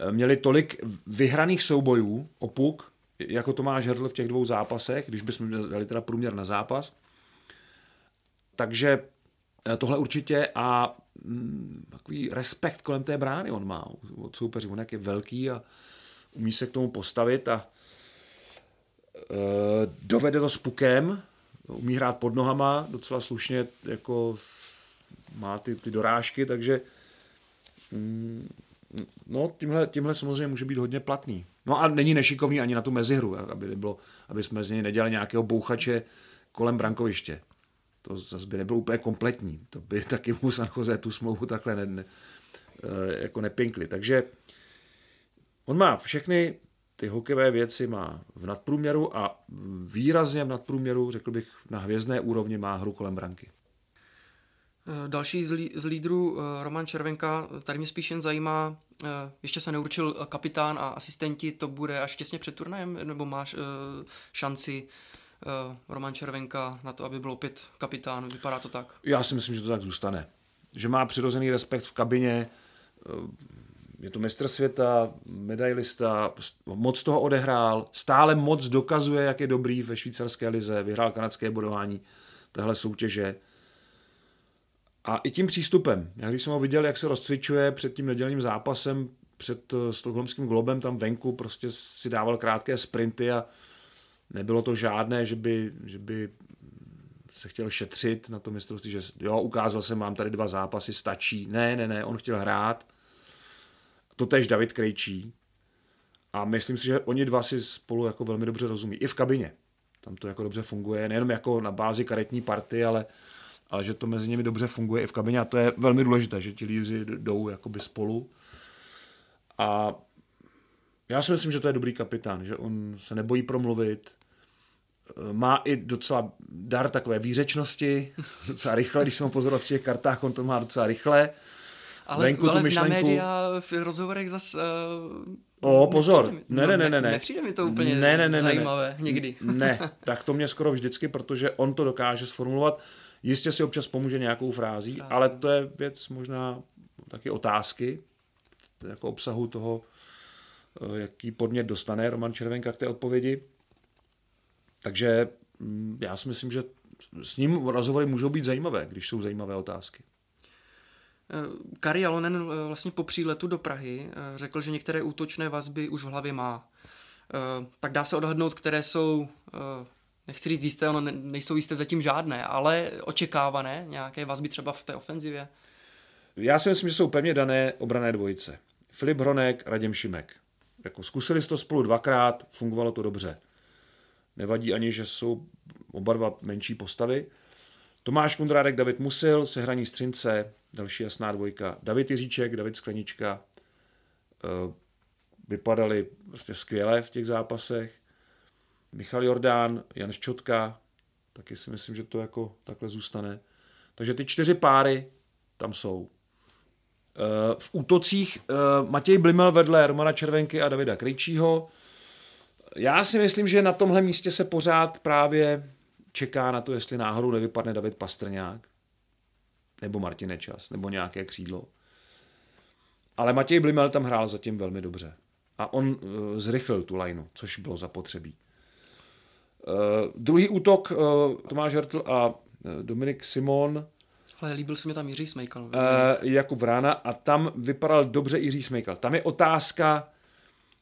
eh, měli tolik vyhraných soubojů o puk, jako Tomáš Hrdl v těch dvou zápasech, když bychom vzali teda průměr na zápas. Takže eh, tohle určitě a mm, takový respekt kolem té brány on má od soupeřů. On jak je velký a umí se k tomu postavit a e, dovede to s pukem, umí hrát pod nohama docela slušně, jako má ty, ty dorážky, takže mm, no, tímhle, tímhle samozřejmě může být hodně platný. No a není nešikovný ani na tu mezihru, aby, nebylo, aby jsme z něj nedělali nějakého bouchače kolem brankoviště. To zase by nebylo úplně kompletní. To by taky mu San Jose tu smlouvu takhle ne, ne, eh, jako nepinkli. Takže on má všechny ty hokejové věci má v nadprůměru a výrazně v nadprůměru, řekl bych, na hvězdné úrovni má hru kolem branky. Eh, další z, lí, z lídrů, eh, Roman Červenka, tady mě spíš jen zajímá, ještě se neurčil kapitán a asistenti, to bude až těsně před turnajem, nebo máš šanci Roman Červenka na to, aby byl opět kapitán, vypadá to tak? Já si myslím, že to tak zůstane. Že má přirozený respekt v kabině, je to mistr světa, medailista, moc toho odehrál, stále moc dokazuje, jak je dobrý ve švýcarské lize, vyhrál kanadské bodování téhle soutěže. A i tím přístupem. Já když jsem ho viděl, jak se rozcvičuje před tím nedělním zápasem, před eh, Stockholmským globem tam venku, prostě si dával krátké sprinty a nebylo to žádné, že by, že by se chtěl šetřit na to mistrovství, že jo, ukázal jsem, mám tady dva zápasy, stačí. Ne, ne, ne, on chtěl hrát Totež David Krejčí. A myslím si, že oni dva si spolu jako velmi dobře rozumí. I v kabině. Tam to jako dobře funguje, nejenom jako na bázi karetní party, ale, ale že to mezi nimi dobře funguje i v kabině a to je velmi důležité, že ti lídři jdou jakoby spolu. A já si myslím, že to je dobrý kapitán, že on se nebojí promluvit, má i docela dar takové výřečnosti, docela rychle, když jsem ho pozoroval při těch kartách, on to má docela rychle ale, venku ale tu myšlenku. na média v rozhovorech zase... Uh, o, pozor, ne, ne, ne, ne, ne. Nepřijde mi to úplně ne, ne, ne, zajímavé ne, někdy. Ne, tak to mě skoro vždycky, protože on to dokáže sformulovat. Jistě si občas pomůže nějakou frází, ale to je věc možná taky otázky, jako obsahu toho, eh, jaký podnět dostane Roman Červenka k té odpovědi. Takže mm, já si myslím, že s ním rozhovory můžou být zajímavé, když jsou zajímavé otázky. Eh, Kari Jalonen eh, vlastně po příletu do Prahy eh, řekl, že některé útočné vazby už v hlavě má. Tak dá se odhadnout, které jsou nechci říct jisté, ono nejsou jisté zatím žádné, ale očekávané nějaké vazby třeba v té ofenzivě? Já si myslím, že jsou pevně dané obrané dvojice. Filip Hronek, Radim Šimek. Jako zkusili to spolu dvakrát, fungovalo to dobře. Nevadí ani, že jsou oba dva menší postavy. Tomáš Kundrádek, David Musil, sehraní Střince, další jasná dvojka. David Jiříček, David Sklenička. Eh, vypadali prostě skvěle v těch zápasech. Michal Jordán, Jan Ščotka, taky si myslím, že to jako takhle zůstane. Takže ty čtyři páry tam jsou. Eh, v útocích eh, Matěj Blimel vedle Romana Červenky a Davida Krejčího. Já si myslím, že na tomhle místě se pořád právě čeká na to, jestli náhodou nevypadne David Pastrňák, nebo Martin Nečas, nebo nějaké křídlo. Ale Matěj Blimel tam hrál zatím velmi dobře. A on uh, zrychlil tu lajnu, což bylo zapotřebí. Uh, druhý útok uh, Tomáš Hertl a uh, Dominik Simon. Ale líbil se mi tam Jiří Smejkal. Uh, Jakub Vrána a tam vypadal dobře Jiří Smejkal. Tam je otázka,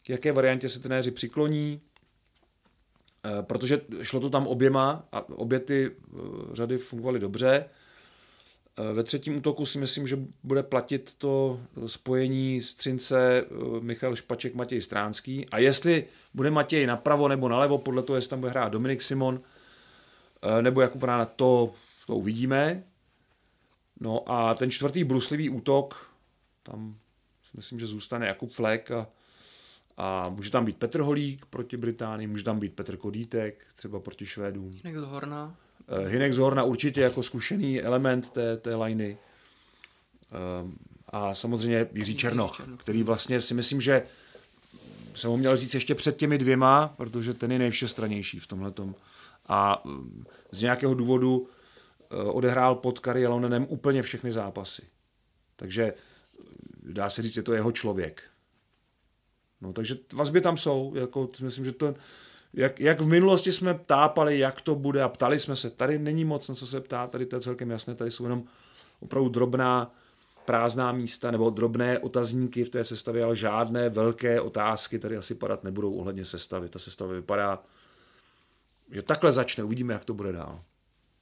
k jaké variantě se trenéři přikloní, uh, protože šlo to tam oběma a obě ty uh, řady fungovaly dobře. Eh, ve třetím útoku si myslím, že bude platit to spojení Střince, eh, Michal Špaček, Matěj Stránský. A jestli bude Matěj napravo nebo nalevo, podle toho, jestli tam bude hrát Dominik Simon eh, nebo Jakub Rána, to, to uvidíme. No a ten čtvrtý bruslivý útok, tam si myslím, že zůstane Jakub Flek a, a může tam být Petr Holík proti Británii, může tam být Petr Kodítek, třeba proti Švédům. Někdo Horna. Eh, Hinek z Horna určitě jako zkušený element té, té liny. Eh, a samozřejmě Jiří Černoch, který vlastně si myslím, že jsem ho měl říct ještě před těmi dvěma, protože ten je nejvšestranější v tomhle A eh, z nějakého důvodu odehrál pod Kari úplně všechny zápasy. Takže dá se říct, je to jeho člověk. No, takže vazby tam jsou. Jako, myslím, že to, jak, jak v minulosti jsme tápali, jak to bude a ptali jsme se, tady není moc na co se ptát, tady to je celkem jasné, tady jsou jenom opravdu drobná prázdná místa nebo drobné otazníky v té sestavě, ale žádné velké otázky tady asi padat nebudou ohledně sestavy. Ta sestava vypadá, že takhle začne, uvidíme, jak to bude dál.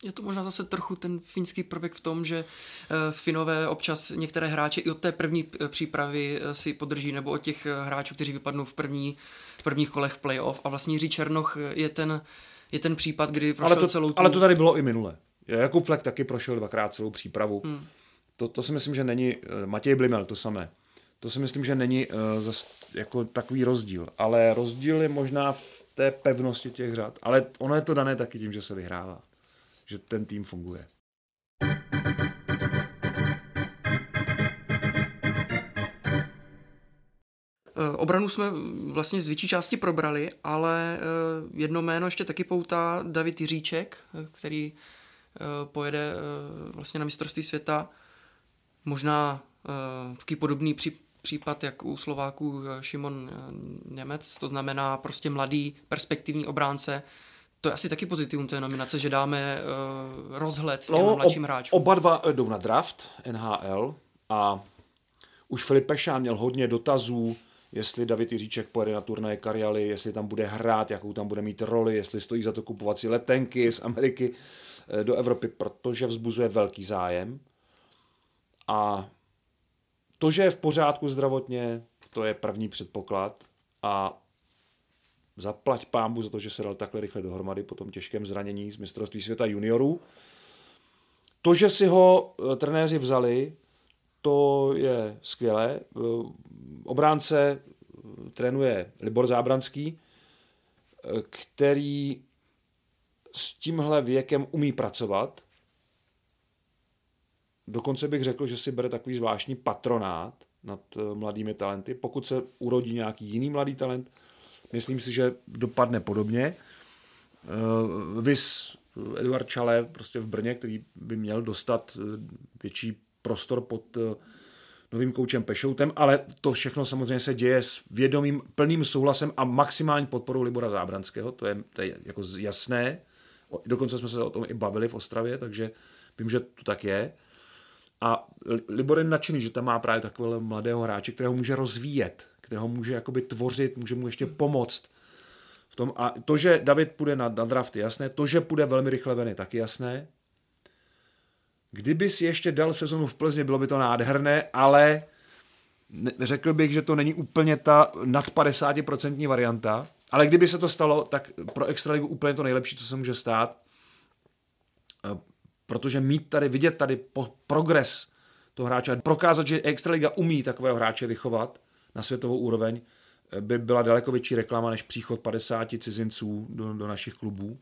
Je to možná zase trochu ten finský prvek v tom, že eh, Finové občas některé hráče i od té první eh, přípravy eh, si podrží, nebo od těch hráčů, kteří vypadnou v, první, v prvních kolech playoff. A vlastně Jiří Černoch je ten, je ten případ, kdy prošel ale to, celou tu... Ale to tady bylo i minule. Jakub Flek taky prošel dvakrát celou přípravu. Hmm. To, to si myslím, že není... Matěj Blimel to samé. To si myslím, že není uh, zas, jako takový rozdíl. Ale rozdíl je možná v té pevnosti těch řad. Ale ono je to dané taky tím, že se vyhrává že ten tým funguje. Eh, obranu jsme vlastně z větší části probrali, ale eh, jedno jméno ještě taky poutá David Jiříček, eh, který pojede vlastně na mistrovství světa. Možná taky podobný případ, jak u Slováků Šimon Němec, to znamená prostě mladý perspektivní obránce, to je asi taky pozitivum té nominace, že dáme uh, rozhled těm no, mladším hráčům. Oba dva jdou na draft NHL a už Filip Pešán měl hodně dotazů, jestli David Jiříček pojede na turnaje Karialy, jestli tam bude hrát, jakou tam bude mít roli, jestli stojí za to kupovat si letenky z Ameriky eh, do Evropy, protože vzbuzuje velký zájem. A to, že je v pořádku zdravotně, to je první předpoklad. A zaplať pámbu za to, že se dal takhle rychle dohromady po tom těžkém zranění z mistrovství světa juniorů. To, že si ho eh, trenéři vzali, to je skvělé. Eh, obránce eh, trénuje Libor Zábranský, který s tímhle věkem umí pracovat. Dokonce bych řekl, že si bere takový zvláštní patronát nad mladými talenty. Pokud se urodí nějaký jiný mladý talent, Myslím si, že dopadne podobně. Uh, Vys Eduard Čale prostě v Brně, který by měl dostat eh, větší prostor pod uh, novým koučem Pešoutem, ale to všechno samozřejmě se děje s vědomým plným souhlasem a maximální podporou Libora Zábranského, to je, to je jako jasné. Dokonce jsme se o tom i bavili v Ostravě, takže vím, že to tak je. A Libor je nadšený, že tam má právě takového mladého hráče, kterého může rozvíjet, kterého může jakoby tvořit, může mu ještě pomoct V tom, a to, že David půjde na, na draft, je jasné. To, že půjde velmi rychle ven, je taky jasné. Kdyby si ještě dal sezonu v Plzni, bylo by to nádherné, ale řekl bych, že to není úplně ta nad 50% varianta, ale kdyby se to stalo, tak pro Extraligu úplně to nejlepší, co se může stát, eh, protože mít tady, vidět tady po, progres toho hráče, prokázat, že Extraliga umí takového hráče vychovat na světovou úroveň, eh, by byla daleko větší reklama než příchod 50 cizinců do, do našich klubů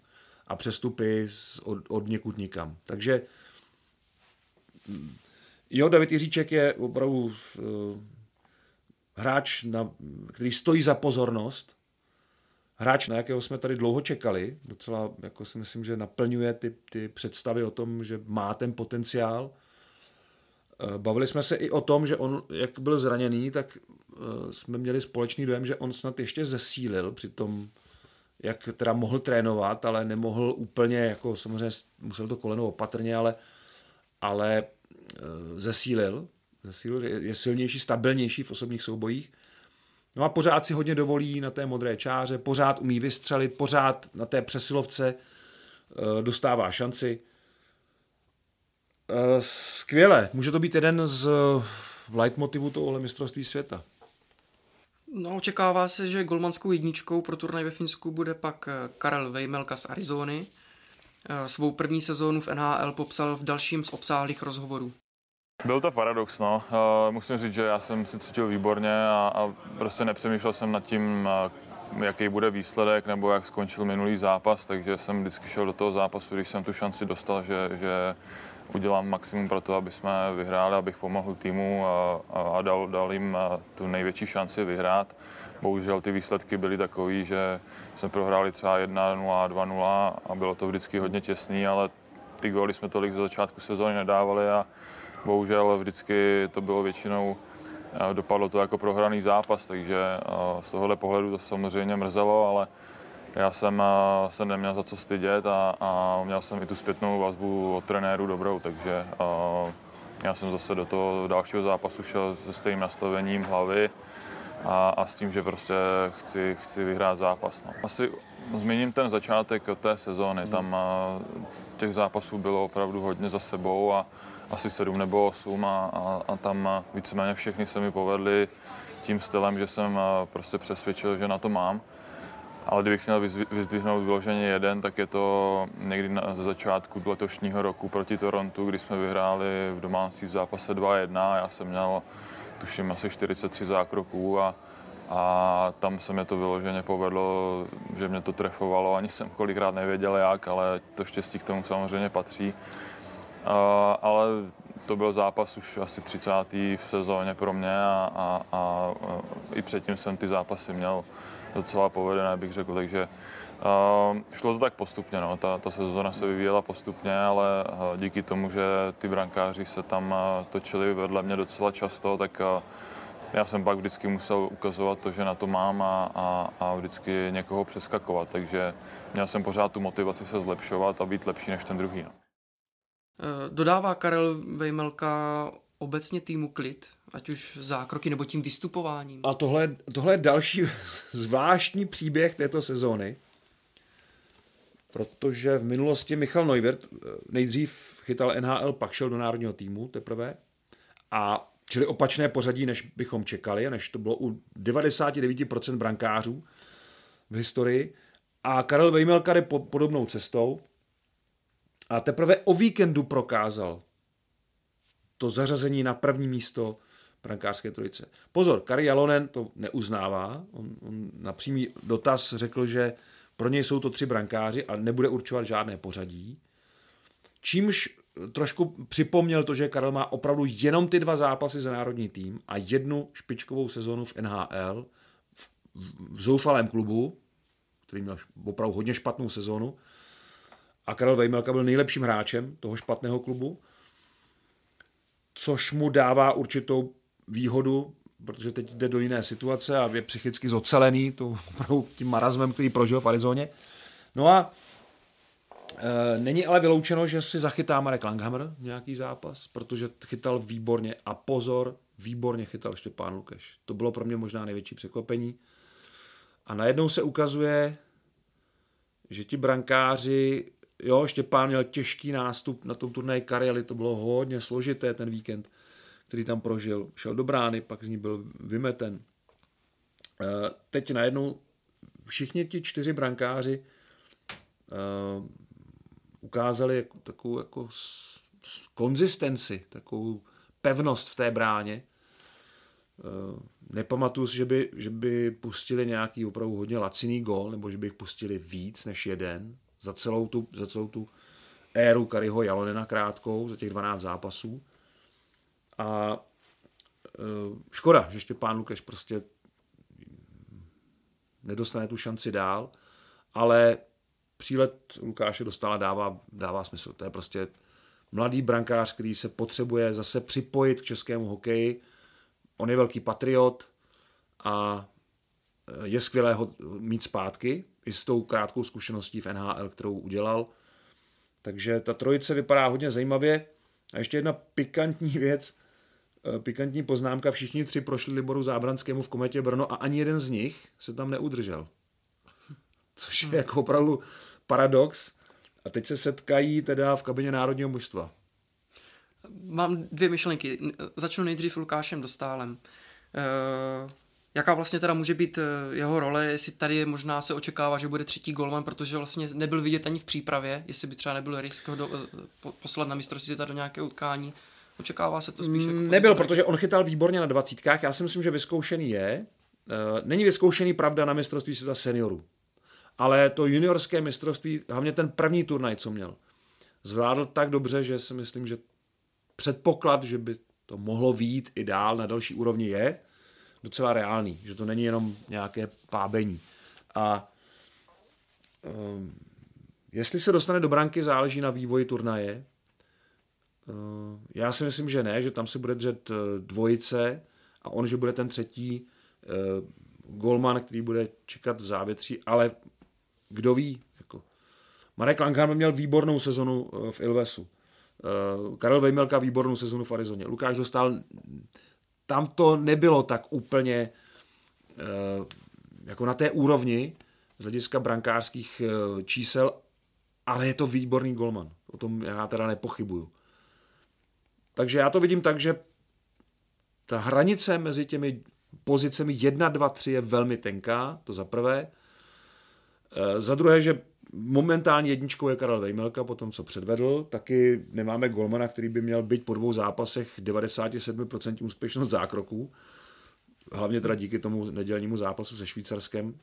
a přestupy od, od někud nikam. Takže mm, jo, David Jiříček je opravdu uh, hráč, na, který stojí za pozornost, hráč, na jakého jsme tady dlouho čekali, docela jako si myslím, že naplňuje ty, ty představy o tom, že má ten potenciál. Eh, bavili jsme se i o tom, že on, jak byl zraněný, tak eh, jsme měli společný dojem, že on snad ještě zesílil při tom, jak teda mohl trénovat, ale nemohl úplně, jako samozřejmě musel to koleno opatrně, ale, ale eh, zesílil, zesílil, je silnější, stabilnější v osobních soubojích. No a pořád si hodně dovolí na té modré čáře, pořád umí vystřelit, pořád na té přesilovce dostává šanci. Eh, skvěle, může to být jeden z leitmotivů tohohle mistrovství světa. No, očekává se, že golmanskou jedničkou pro turnaj ve Finsku bude pak eh, Karel Vejmelka z Arizony. Svou první sezónu v NHL popsal v dalším z obsáhlých rozhovorů. Byl to paradox, no. Musím říct, že já jsem si cítil výborně a, a prostě nepřemýšlel jsem nad tím, jaký bude výsledek nebo jak skončil minulý zápas, takže jsem vždycky šel do toho zápasu, když jsem tu šanci dostal, že, že udělám maximum pro to, aby jsme vyhráli, abych pomohl týmu a, a dal, dal jim tu největší šanci vyhrát. Bohužel ty výsledky byly takové, že jsme prohráli třeba 1-0, 2-0 a bylo to vždycky hodně těsný, ale ty góly jsme tolik za začátku sezóny nedávali a bohužel vždycky to bylo většinou, dopadlo to jako prohraný zápas, takže z tohohle pohledu to samozřejmě mrzelo, ale já jsem eh, se neměl za co stydět a, a měl jsem i tu zpětnou vazbu od trenéru dobrou, takže já jsem zase do toho dalšího zápasu šel se stejným nastavením hlavy a, a s tím, že prostě chci, chci vyhrát zápas. No. Asi zmíním ten začátek té sezóny, tam těch zápasů bylo opravdu hodně za sebou a, asi sedm nebo osm a, a, a tam víceméně všechny se mi povedly tím stylem, že jsem prostě přesvědčil, že na to mám. Ale kdybych měl vyzdvihnout vyloženě jeden, tak je to někdy na začátku letošního roku proti Torontu, kdy jsme vyhráli v domácí zápase 2-1. Já jsem měl, tuším, asi 43 zákroků a, a tam se mi to vyloženě povedlo, že mě to trefovalo. Ani jsem kolikrát nevěděl jak, ale to štěstí k tomu samozřejmě patří ale to byl zápas už asi 30. v sezóně pro mě a, a, a i předtím jsem ty zápasy měl docela povedené, bych řekl, takže uh, šlo to tak postupně, no. ta, ta sezóna se vyvíjela postupně, ale uh, díky tomu, že ty brankáři se tam uh, točili vedle mě docela často, tak já jsem pak vždycky musel ukazovat to, že na to mám a, a, a vždycky někoho přeskakovat, takže měl jsem pořád tu motivaci se zlepšovat a být lepší než ten druhý. No. Dodává Karel Vejmelka obecně týmu klid, ať už zákroky nebo tím vystupováním. A tohle, tohle je další zvláštní příběh této sezóny, protože v minulosti Michal Neuvert eh, nejdřív chytal NHL, pak šel do národního týmu teprve a čili opačné pořadí, než bychom čekali, než to bylo u 99% brankářů v historii. A Karel Vejmelka jde po, podobnou cestou, a teprve o víkendu prokázal to zařazení na první místo brankářské trojice. Pozor, Kari Jalonen to neuznává. On, on na přímý dotaz řekl, že pro něj jsou to tři brankáři a nebude určovat žádné pořadí. Čímž trošku připomněl to, že Karel má opravdu jenom ty dva zápasy za národní tým a jednu špičkovou sezonu v NHL v, v zoufalém klubu, který měl opravdu hodně špatnou sezonu a Karel Vejmelka byl nejlepším hráčem toho špatného klubu, což mu dává určitou výhodu, protože teď jde do jiné situace a je psychicky zocelený to, tím marazmem, který prožil v Arizoně. No a e, není ale vyloučeno, že si zachytá Marek Langhammer nějaký zápas, protože chytal výborně a pozor, výborně chytal Štěpán Lukeš. To bylo pro mě možná největší překvapení. A najednou se ukazuje, že ti brankáři, jo, Štěpán měl těžký nástup na tom turnaji Karely, to bylo hodně složité ten víkend, který tam prožil. Šel do brány, pak z ní byl vymeten. Eh, teď najednou všichni ti čtyři brankáři uh, ukázali jako, takovou jako konzistenci, takovou pevnost v té bráně. Uh, nepamatuju si, že by, že by pustili nějaký opravdu hodně laciný gol, nebo že by jich pustili víc než jeden za celou tu, za celou tu éru Kariho Jalonena krátkou, za těch 12 zápasů. A uh, škoda, že Štěpán Lukeš prostě nedostane tu šanci dál, ale přílet Lukáše Dostala dává, dává smysl. To je prostě mladý brankář, který se potřebuje zase připojit k českému hokeji. On je velký patriot a je skvělé ho mít zpátky, i s tou krátkou zkušeností v NHL, kterou udělal. Takže ta trojice vypadá hodně zajímavě. A ještě jedna pikantní věc, eh, pikantní poznámka, všichni tři prošli Liboru Zábranskému v kometě Brno a ani jeden z nich se tam neudržel. Což je jako opravdu paradox. A teď se setkají teda v kabině národního mužstva. Mám dvě myšlenky. Začnu nejdřív Lukášem Dostálem. Uh, jaká vlastně teda může být eh, jeho role, jestli tady možná se očekává, že bude třetí golman, protože vlastně nebyl vidět ani v přípravě, jestli by třeba nebyl risk ho do, eh, poslat na mistrovství světa do nějakého utkání. Očekává se to spíš jako Nebyl, protože on chytal výborně na dvacítkách, já si myslím, že vyzkoušený je. Není vyzkoušený, pravda, na mistrovství světa seniorů ale to juniorské mistrovství, hlavně ten první turnaj, co měl, zvládl tak dobře, že si myslím, že předpoklad, že by to mohlo výjít i dál na další úrovni je docela reálný, že to není jenom nějaké pábení. A um, jestli se dostane do branky, záleží na vývoji turnaje. Uh, já si myslím, že ne, že tam se bude držet uh, dvojice a on, že bude ten třetí uh, golman, který bude čekat v závětří, ale kdo ví. Jako. Marek Langham měl výbornou sezonu eh, v Ilvesu. Eh, Karel Vejmelka výbornou sezonu v Arizoně. Lukáš dostal, tam to nebylo tak úplně eh, jako na té úrovni z hlediska brankářských čísel, ale je to výborný golman. O tom já teda nepochybuju. Takže já to vidím tak, že ta hranice mezi těmi pozicemi 1, 2, 3 je velmi tenká, to za prvé. Eh, za druhé, že momentálně jedničkou je Karel Vejmelka po tom, co předvedl. Taky nemáme golmana, který by měl být po dvou zápasech 97% úspěšnost zákroků. Hlavně teda díky tomu nedělnímu zápasu se Švýcarskem,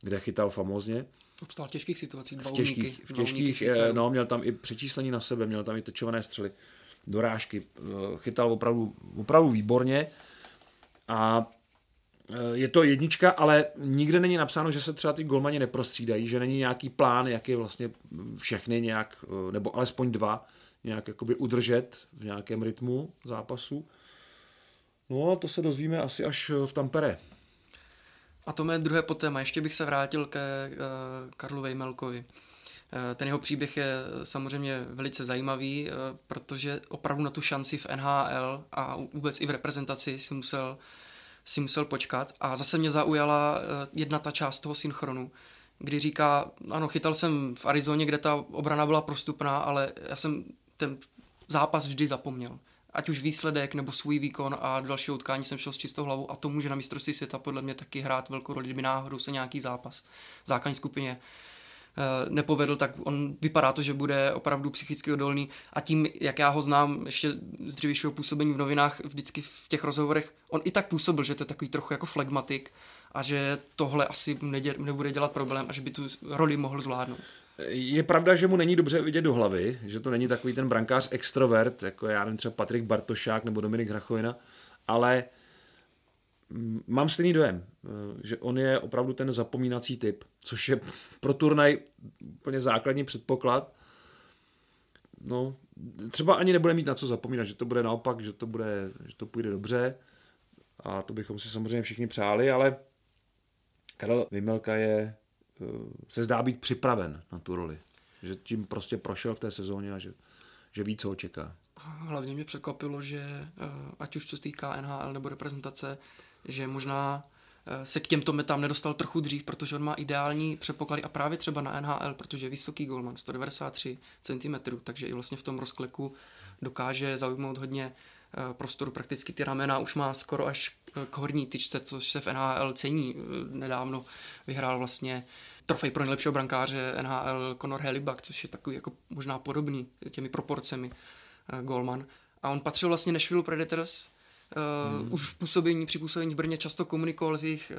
kde chytal famózně. Obstál v těžkých situacích, v těžkých, v těžkých eh, no, měl tam i přečíslení na sebe, měl tam i točované střely, dorážky, eh, chytal opravdu, opravdu výborně a Eh, je to jednička, ale nikde není napsáno, že se třeba ty golmani neprostřídají, že není nějaký plán, jak je vlastně všechny nějak, eh, nebo alespoň dva, nějak jakoby udržet v nějakém rytmu zápasu. No a to se dozvíme asi až v Tampere. A to mé druhé potéma. Ještě bych se vrátil ke Karlu Vejmelkovi. Uh, ten jeho příběh je samozřejmě velice zajímavý, uh, protože opravdu na tu šanci v NHL a vůbec i v reprezentaci si musel si musel počkat. A zase mě zaujala eh, jedna ta část toho synchronu, kdy říká, ano, chytal jsem v Arizoně, kde ta obrana byla prostupná, ale já jsem ten zápas vždy zapomněl. Ať už výsledek nebo svůj výkon a do dalšího utkání jsem šel s čistou hlavou a to může na mistrovství světa podle mě taky hrát velkou roli, kdyby náhodou se nějaký zápas v základní skupině Eh, nepovedl, tak on vypadá to, že bude opravdu psychicky odolný a tím, jak já ho znám ještě z dřívějšího působení v novinách, vždycky v těch rozhovorech, on i tak působil, že to je takový trochu jako flegmatik a že tohle asi nedě, nebude dělat problém a že by tu roli mohl zvládnout. Je pravda, že mu není dobře vidět do hlavy, že to není takový ten brankář extrovert, jako já nevím, třeba Patrik Bartošák nebo Dominik Hrachovina, ale uh, mám stejný dojem, eh, že on je opravdu ten zapomínací typ, což je pro turnaj úplně základní předpoklad. No, třeba ani nebude mít na co zapomínat, že to bude naopak, že to, bude, že to půjde dobře a to bychom si samozřejmě všichni přáli, ale Karel Vymelka je, eh, se zdá být připraven na tu roli. Že tím prostě prošel v té sezóně a že, že ví, co ho čeká. Hlavně mě překvapilo, že eh, ať už co se týká NHL nebo reprezentace, že možná eh, se k těmto metám nedostal trochu dřív, protože on má ideální předpoklady a právě třeba na NHL, protože je vysoký golman, 193 cm, takže i vlastně v tom rozkleku dokáže zaujmout hodně eh, prostoru, prakticky ty ramena už má skoro až k horní tyčce, což se v NHL cení. Nedávno vyhrál vlastně trofej pro nejlepšího brankáře NHL Conor Helibak, což je takový jako možná podobný těmi proporcemi golman. A on patřil vlastně Nashville Predators, hmm. Už v působení, při působení v Brně často komunikoval s jejich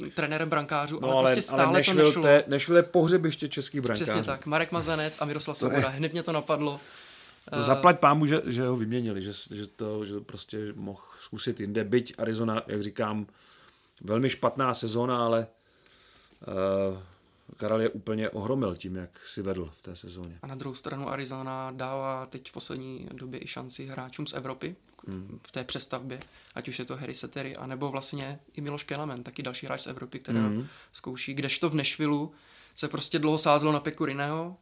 uh, trenérem brankářů, no, ale, ale prostě stále ale Nashville, to nešlo. Te, Nashville je pohřebiště českých brankářů. Přesně tak, Marek Mazanec a Miroslav Svoboda, hned mě to napadlo. To zaplať pámu, že, že ho vyměnili, že, že, to, že to prostě mohl zkusit jinde. Byť Arizona, jak říkám, velmi špatná sezóna, ale uh, Karel je úplně ohromil tím, jak si vedl v té sezóně. A na druhou stranu Arizona dává teď v poslední době i šanci hráčům z Evropy hmm. v té přestavbě, ať už je to Harry Settery, anebo vlastně i Miloš Kelamen, taky další hráč z Evropy, který hmm. zkouší, kdežto v Nešvilu se prostě dlouho sázelo na Pekuriného,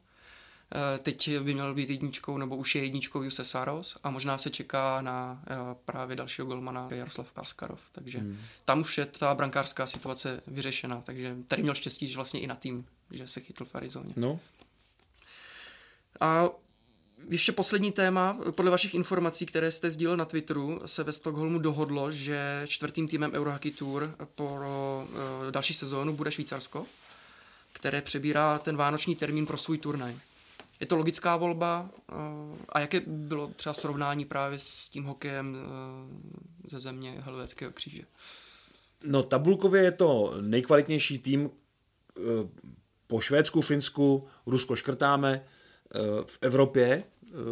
Eh, teď by měl být jedničkou, nebo už je jedničkou Juse Saros a možná se čeká na eh, právě dalšího golmana Jaroslav Askarov. Takže hmm. tam už je ta brankářská situace vyřešena. Takže tady měl štěstí, že vlastně i na tým, že se chytl v Arizoně. No. A ještě poslední téma. Podle vašich informací, které jste sdílel na Twitteru, se ve Stockholmu dohodlo, že čtvrtým týmem Eurohockey Tour pro uh, další sezónu bude Švýcarsko, které přebírá ten vánoční termín pro svůj turnaj. Je to logická volba eh, a jaké bylo třeba srovnání právě s tím hokejem eh, ze země Helvétského kříže? No tabulkově je to nejkvalitnější tým eh, po Švédsku, Finsku, Rusko škrtáme v Evropě,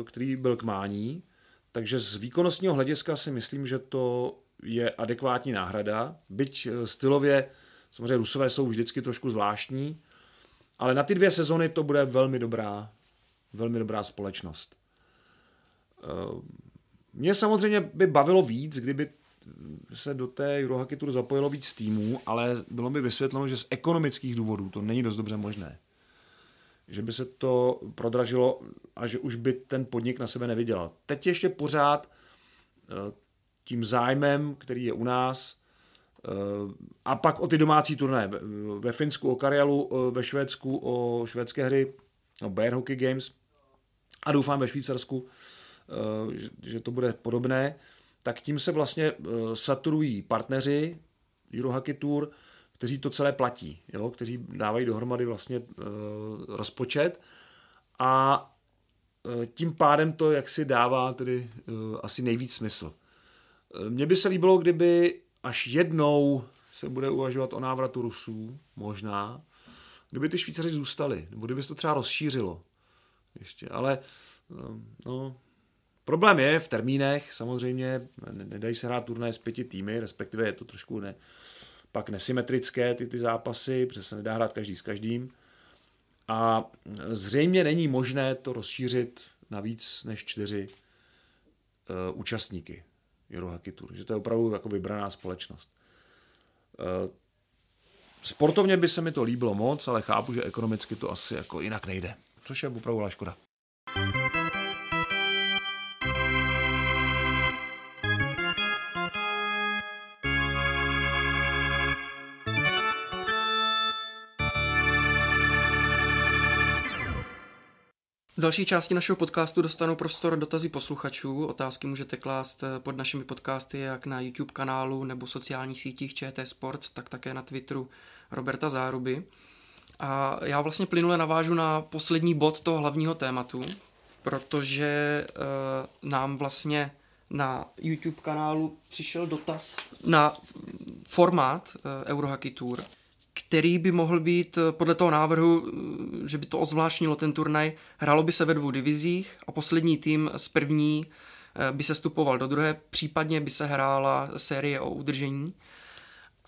který byl k mání. Takže z výkonnostního hlediska si myslím, že to je adekvátní náhrada. Byť stylově, samozřejmě Rusové jsou vždycky trošku zvláštní, ale na ty dvě sezony to bude velmi dobrá velmi dobrá společnost. Eh, mě samozřejmě by bavilo víc, kdyby se do té Eurohockey Tour zapojilo víc týmů, ale bylo by vysvětleno, že z ekonomických důvodů to není dost dobře možné. Že by se to prodražilo a že už by ten podnik na sebe nevydělal. Teď ještě pořád eh, tím zájmem, který je u nás, eh, a pak o ty domácí turné. Ve Finsku o Karjalu, ve Švédsku o švédské hry, o Bear Hockey Games – a doufám ve Švýcarsku, eh, že to bude podobné, tak tím se vlastně eh, saturují partneři Eurohockey Tour, kteří to celé platí, jo? kteří dávají dohromady vlastně eh, rozpočet a tím pádem to jaksi dává tedy asi nejvíc smysl. Mně by se líbilo, kdyby až jednou se bude uvažovat o návratu Rusů, možná, kdyby ty Švýcaři zůstali, nebo kdyby se to třeba rozšířilo ještě, ale no, problém je v termínech, samozřejmě nedají se hrát turné s pěti týmy, respektive je to trošku ne, pak nesymetrické ty, ty zápasy, protože se nedá hrát každý s každým. A zřejmě není možné to rozšířit na víc než čtyři uh, účastníky Eurohockey Tour, že to je opravdu jako vybraná společnost. Uh, sportovně by se mi to líbilo moc, ale chápu, že ekonomicky to asi jako jinak nejde což je opravdu škoda. Další části našeho podcastu dostanou prostor dotazy posluchačů. Otázky můžete klást pod našimi podcasty jak na YouTube kanálu nebo sociálních sítích ČT Sport, tak také na Twitteru Roberta Záruby. A já vlastně plynule navážu na poslední bod toho hlavního tématu, protože uh, nám vlastně na YouTube kanálu přišel dotaz na formát uh, Eurohockey Tour, který by mohl být eh, podle toho návrhu, že by to ozvláštnilo ten turnaj, hrálo by se ve dvou divizích a poslední tým z první by se stupoval do druhé, případně by se hrála série o udržení.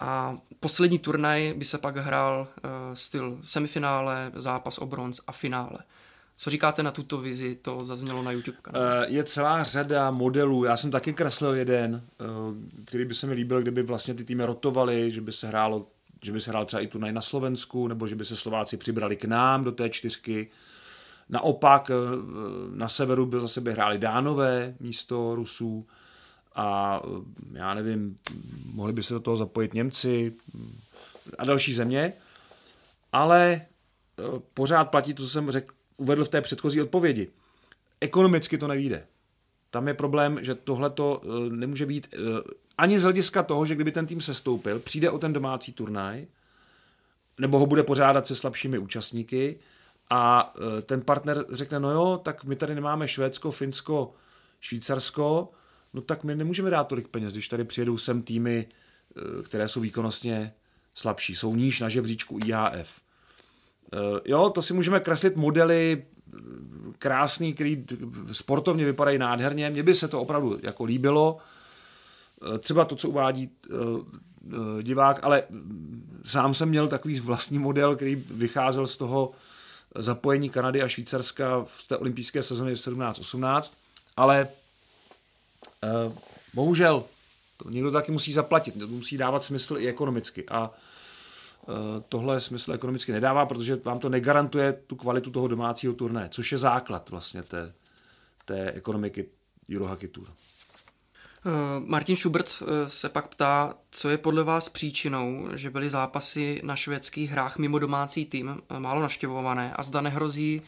A poslední turnaj by se pak hrál styl semifinále, zápas o bronz a finále. Co říkáte na tuto vizi? To zaznělo na YouTube kanálu. Je celá řada modelů. Já jsem taky kreslil jeden, eh, který by se mi líbil, kdyby vlastně ty týmy rotovaly, že by se hrálo že by se hrál třeba i turnaj na Slovensku, nebo že by se Slováci přibrali k nám do té čtyřky. Naopak eh, na severu by zase by hráli Dánové místo Rusů a já nevím, mohli by se do toho zapojit Němci a další země, ale pořád platí to, co jsem řekl, uvedl v té předchozí odpovědi. Ekonomicky to nevíde. Tam je problém, že tohle to nemůže být ani z hlediska toho, že kdyby ten tým sestoupil, přijde o ten domácí turnaj, nebo ho bude pořádat se slabšími účastníky a e, ten partner řekne, no jo, tak my tady nemáme Švédsko, Finsko, Švýcarsko, no tak my nemůžeme dát tolik peněz, když tady přijedou sem týmy, e, které jsou výkonnostně slabší, jsou níž na žebříčku IHF. E, jo, to si můžeme kreslit modely krásný, který sportovně vypadají nádherně. Mně by se to opravdu jako líbilo. Třeba to, co uvádí Eh, divák, ale sám jsem měl takový vlastní model, který vycházel z toho zapojení Kanady a Švýcarska v té olympijské sezóně 17-18, ale eh, bohužel to někdo taky musí zaplatit, to musí dávat smysl i ekonomicky a eh, tohle smysl ekonomicky nedává, protože vám to negarantuje tu kvalitu toho domácího turné, což je základ vlastně té, té ekonomiky Eurohockey Tour. Eh, Martin Schubert eh, se pak ptá, co je podle vás příčinou, že byly zápasy na švédských hrách mimo domácí tým eh, málo naštěvované a zda nehrozí,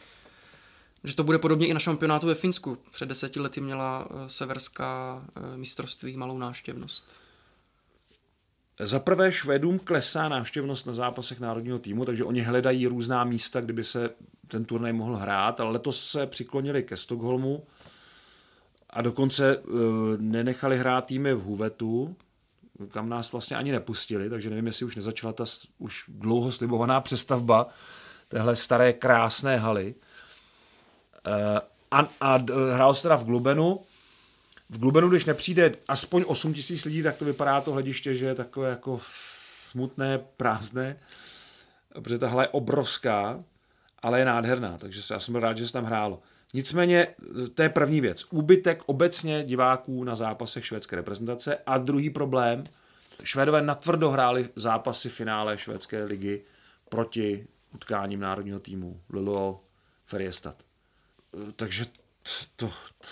že to bude podobně i na šampionátu ve Finsku. Před deseti lety měla severská mistrovství malou náštěvnost. Za prvé Švédům klesá návštěvnost na zápasech národního týmu, takže oni hledají různá místa, kdyby se ten turnaj mohl hrát, ale letos se přiklonili ke Stockholmu, a dokonce uh, nenechali hrát týmy v Huvetu, kam nás vlastně ani nepustili, takže nevím, jestli už nezačala ta už dlouho slibovaná přestavba téhle staré krásné haly. Uh, a, a hrál se teda v Glubenu. V Glubenu, když nepřijde aspoň 8 tisíc lidí, tak to vypadá to hlediště, že je takové jako smutné, prázdné, protože ta hala je obrovská, ale je nádherná, takže já jsem byl rád, že se tam hrálo. Nicméně to je první věc. Úbytek obecně diváků na zápasech švédské reprezentace a druhý problém, Švédové natvrdo hráli zápasy finále švédské ligy proti utkáním národního týmu Lilo Feriestat. Takže to, to,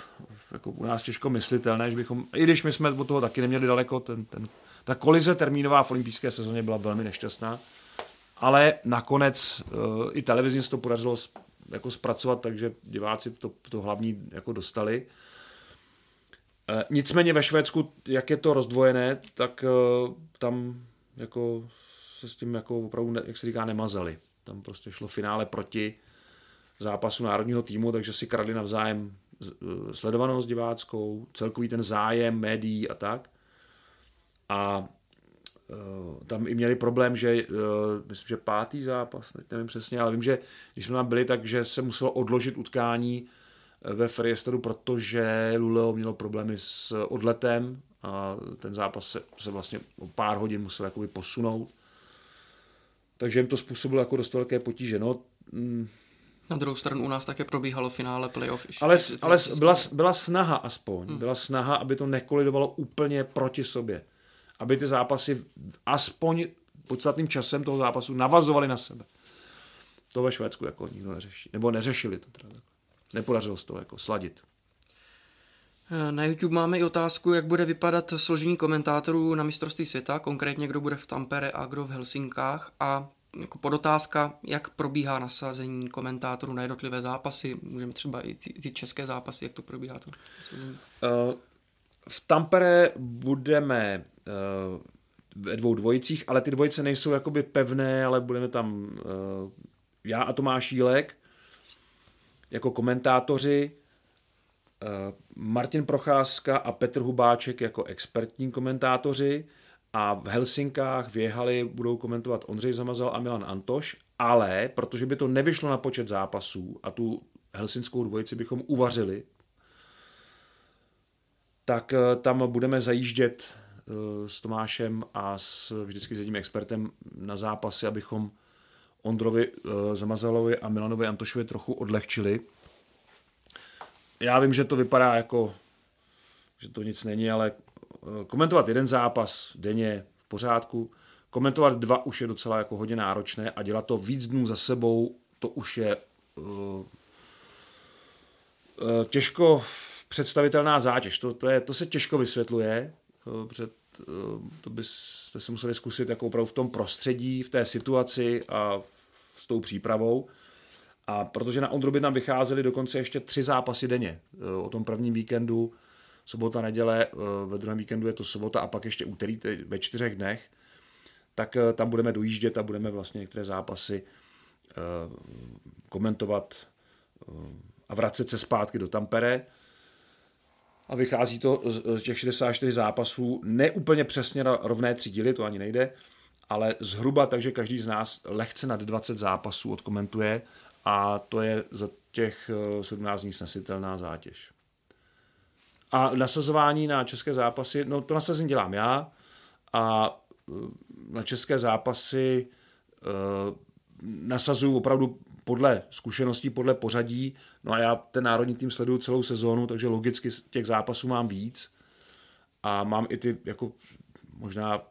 jako u nás těžko myslitelné, že bychom, i když my jsme od toho taky neměli daleko, ten, ten, ta kolize termínová v olympijské sezóně byla velmi nešťastná, ale nakonec uh, i televizně se to podařilo jako zpracovat, takže diváci to, to hlavní jako dostali. E, nicméně ve Švédsku, jak je to rozdvojené, tak e, tam jako se s tím jako opravdu, jak se říká, nemazali. Tam prostě šlo finále proti zápasu národního týmu, takže si kradli navzájem e, sledovanost diváckou, celkový ten zájem médií a tak. A tam i měli problém, že eh, myslím, že pátý zápas, nevím přesně, ale vím, že když jsme tam byli, takže se muselo odložit utkání eh, ve Friesteru, protože Luleo mělo problémy s odletem a ten zápas se, se vlastně o pár hodin musel jakoby posunout. Takže jim to způsobilo jako dost velké potíže. No, mm. na druhou stranu u nás také probíhalo finále playoff. Ale, ale byla, byla snaha aspoň. Hmm. Byla snaha, aby to nekolidovalo úplně proti sobě aby ty zápasy aspoň podstatným časem toho zápasu navazovaly na sebe. To ve Švédsku jako nikdo neřeší. Nebo neřešili to teda. Nepodařilo se to jako sladit. Na YouTube máme i otázku, jak bude vypadat složení komentátorů na mistrovství světa, konkrétně kdo bude v Tampere a kdo v Helsinkách a jako podotázka, jak probíhá nasazení komentátorů na jednotlivé zápasy, můžeme třeba i ty, ty české zápasy, jak to probíhá to nasazení. Uh, v Tampere budeme ve dvou dvojicích, ale ty dvojice nejsou jakoby pevné, ale budeme tam uh, já a Tomáš Jílek jako komentátoři, uh, Martin Procházka a Petr Hubáček jako expertní komentátoři a v Helsinkách věhali budou komentovat Ondřej Zamazal a Milan Antoš, ale protože by to nevyšlo na počet zápasů a tu helsinskou dvojici bychom uvařili, tak tam budeme zajíždět Eh, s Tomášem a s, vždycky s jedním expertem na zápasy, abychom Ondrovi eh, Zamazalovi a Milanovi Antošovi trochu odlehčili. Já vím, že to vypadá jako, že to nic není, ale eh, komentovat jeden zápas denně v pořádku, komentovat dva už je docela jako hodně náročné a dělat to víc dnů za sebou, to už je uh, těžko představitelná zátěž. To, to, je, to se těžko vysvětluje, eh, před, eh, to byste se museli zkusit jako opravdu v tom prostředí, v té situaci a s tou přípravou. A protože na Ondru by tam vycházely dokonce ještě tři zápasy denně. O tom prvním víkendu, sobota, neděle, ve druhém víkendu je to sobota a pak ještě úterý ve čtyřech dnech, tak tam budeme dojíždět a budeme vlastně některé zápasy komentovat a vracet se zpátky do Tampere. A vychází to z těch 64 zápasů neúplně přesně na rovné tři díly, to ani nejde, ale zhruba takže každý z nás lehce nad 20 zápasů odkomentuje a to je za těch 17 dní snesitelná zátěž. A nasazování na české zápasy, no to nasazení dělám já a e, na české zápasy e, nasazuju opravdu podle zkušeností, podle pořadí. No a já ten národní tým sleduju celou sezónu, takže logicky těch zápasů mám víc. A mám i ty jako možná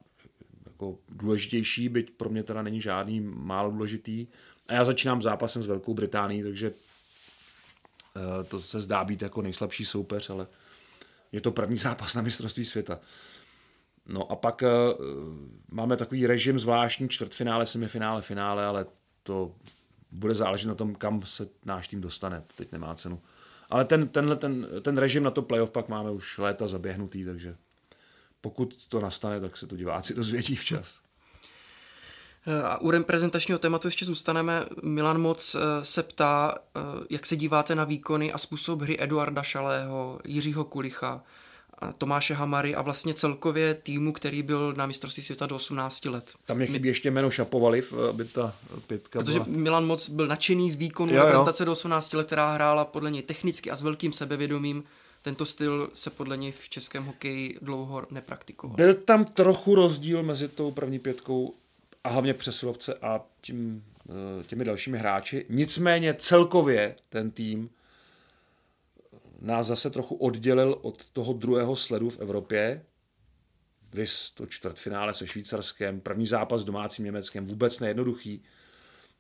jako důležitější, byť pro mě teda není žádný málo důležitý. A já začínám zápasem s Velkou Británií, takže eh, to se zdá být jako nejslabší soupeř, ale je to první zápas na mistrovství světa. No a pak uh, máme takový režim zvláštní čtvrtfinále, semifinále, finále, ale to bude záležet na tom, kam se náš tým dostane. To teď nemá cenu. Ale ten, tenhle, ten, ten režim na to playoff pak máme už léta zaběhnutý, takže pokud to nastane, tak se to diváci dozvědí včas. A u reprezentačního tématu ještě zůstaneme. Milan Moc eh, se ptá, eh, jak se díváte na výkony a způsob hry Eduarda Šalého, Jiřího Kulicha, Tomáše Hamary a vlastně celkově týmu, který byl na mistrovství světa do 18 let. Tam mě chybí ještě jméno Šapovaliv, aby ta pětka Protože byla... Milan Moc byl nadšený z výkonu jo, reprezentace do 18 let, která hrála podle něj technicky a s velkým sebevědomím. Tento styl se podle něj v českém hokeji dlouho nepraktikoval. Byl tam trochu rozdíl mezi tou první pětkou a hlavně přesilovce a tím, eh, těmi dalšími hráči. Nicméně celkově ten tým nás zase trochu oddělil od toho druhého sledu v Evropě. Vys to čtvrtfinále se Švýcarskem, první zápas s domácím Německem, vůbec nejednoduchý.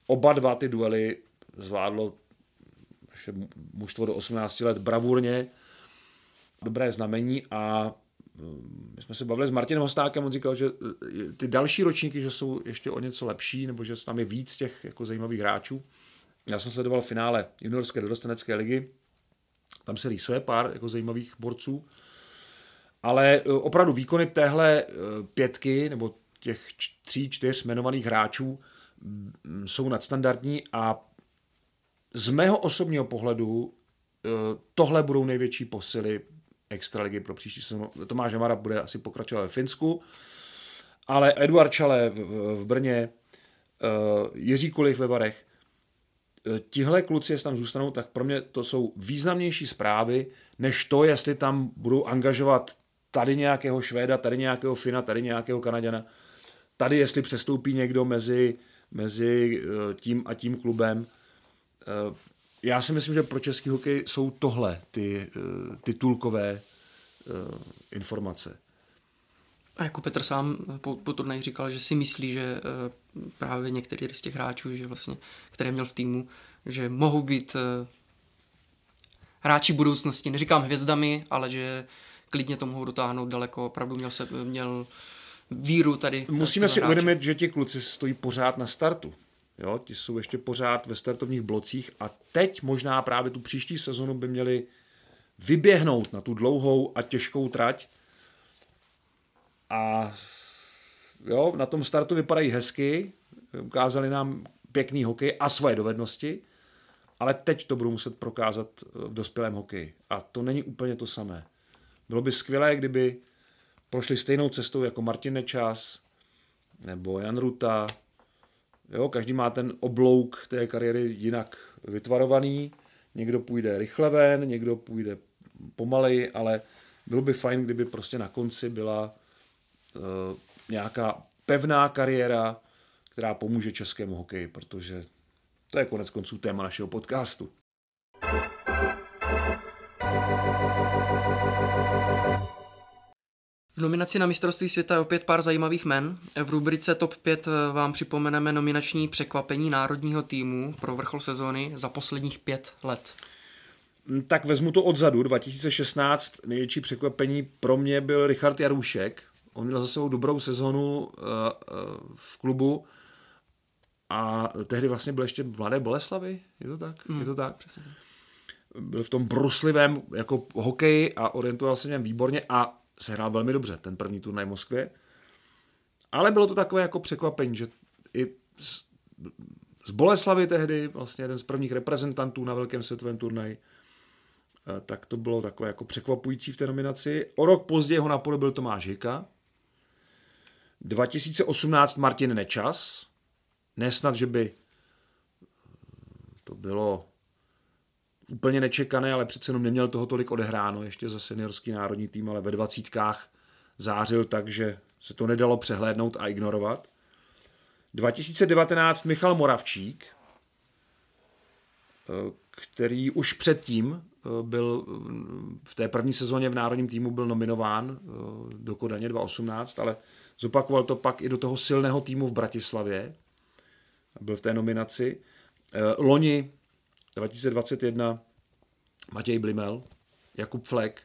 Oba dva ty duely zvládlo naše mužstvo do 18 let bravurně, dobré znamení a mm, my jsme se bavili s Martinem Hostákem, on říkal, že e, ty další ročníky, že jsou ještě o něco lepší, nebo že tam je víc těch jako zajímavých hráčů. Já jsem sledoval finále juniorské dorostenecké ligy, tam se rýsuje pár jako zajímavých borců. Ale e, opravdu výkony téhle e, pětky nebo těch tří, čtyř jmenovaných hráčů jsou nadstandardní a z mého osobního pohledu e, tohle budou největší posily extraligy pro příští sezónu. Tomáš Hamara bude asi pokračovat ve Finsku, ale Eduard Čale v, v Brně, Jiří Kulich ve Varech, tihle kluci, jestli tam zůstanou, tak pro mě to jsou významnější zprávy, než to, jestli tam budou angažovat tady nějakého Švéda, tady nějakého Fina, tady nějakého Kanaděna, tady jestli přestoupí někdo mezi, mezi eh, tím a tím klubem. Eh, já si myslím, že pro český hokej jsou tohle ty eh, titulkové informace. A jako Petr sám po, po turnaji říkal, že si myslí, že právě některý z těch hráčů, že vlastně, které měl v týmu, že mohou být uh, hráči budoucnosti. Neříkám hvězdami, ale že klidně to mohou dotáhnout daleko. Opravdu měl, se, měl víru tady. Musíme si uvědomit, že ti kluci stojí pořád na startu. Jo, ti jsou ještě pořád ve startovních blocích a teď možná právě tu příští sezonu by měli vyběhnout na tu dlouhou a těžkou trať, a jo, na tom startu vypadají hezky, ukázali nám pěkný hokej a svoje dovednosti, ale teď to budou muset prokázat v dospělém hokeji. A to není úplně to samé. Bylo by skvělé, kdyby prošli stejnou cestou jako Martin Nečas nebo Jan Ruta. Jo, každý má ten oblouk té kariéry jinak vytvarovaný. Někdo půjde rychle ven, někdo půjde pomaleji, ale bylo by fajn, kdyby prostě na konci byla Eh, nějaká pevná kariéra, která pomůže českému hokeji, protože to je konec konců téma našeho podcastu. V nominaci na mistrovství světa je opět pár zajímavých men. V rubrice TOP 5 eh, vám připomeneme nominační překvapení národního týmu pro vrchol sezóny za posledních pět let. Tak vezmu to odzadu. 2016 největší překvapení pro mě byl Richard Jarušek. On měl za sebou dobrou sezonu uh, uh, v klubu a tehdy vlastně byl ještě Mladé Boleslavy, je to tak? Mm, je to tak? Přesně. Byl v tom bruslivém jako hokeji a orientoval se v něm výborně a sehrál velmi dobře ten první turnaj v Moskvě. Ale bylo to takové jako překvapení, že i z, z Boleslavy tehdy, vlastně jeden z prvních reprezentantů na velkém světovém turnaji, eh, tak to bylo takové jako překvapující v té nominaci. O rok později ho napodobil Tomáš Hika. 2018 Martin Nečas. Nesnad, že by to bylo úplně nečekané, ale přece jenom neměl toho tolik odehráno ještě za seniorský národní tým, ale ve dvacítkách zářil tak, že se to nedalo přehlédnout a ignorovat. 2019 Michal Moravčík, eh, který už předtím eh, byl v té první sezóně v národním týmu byl nominován eh, do Kodaně 2018, ale zopakoval to pak i do toho silného týmu v Bratislavě. Byl v té nominaci. Loni 2021 Matěj Blimel, Jakub Flek.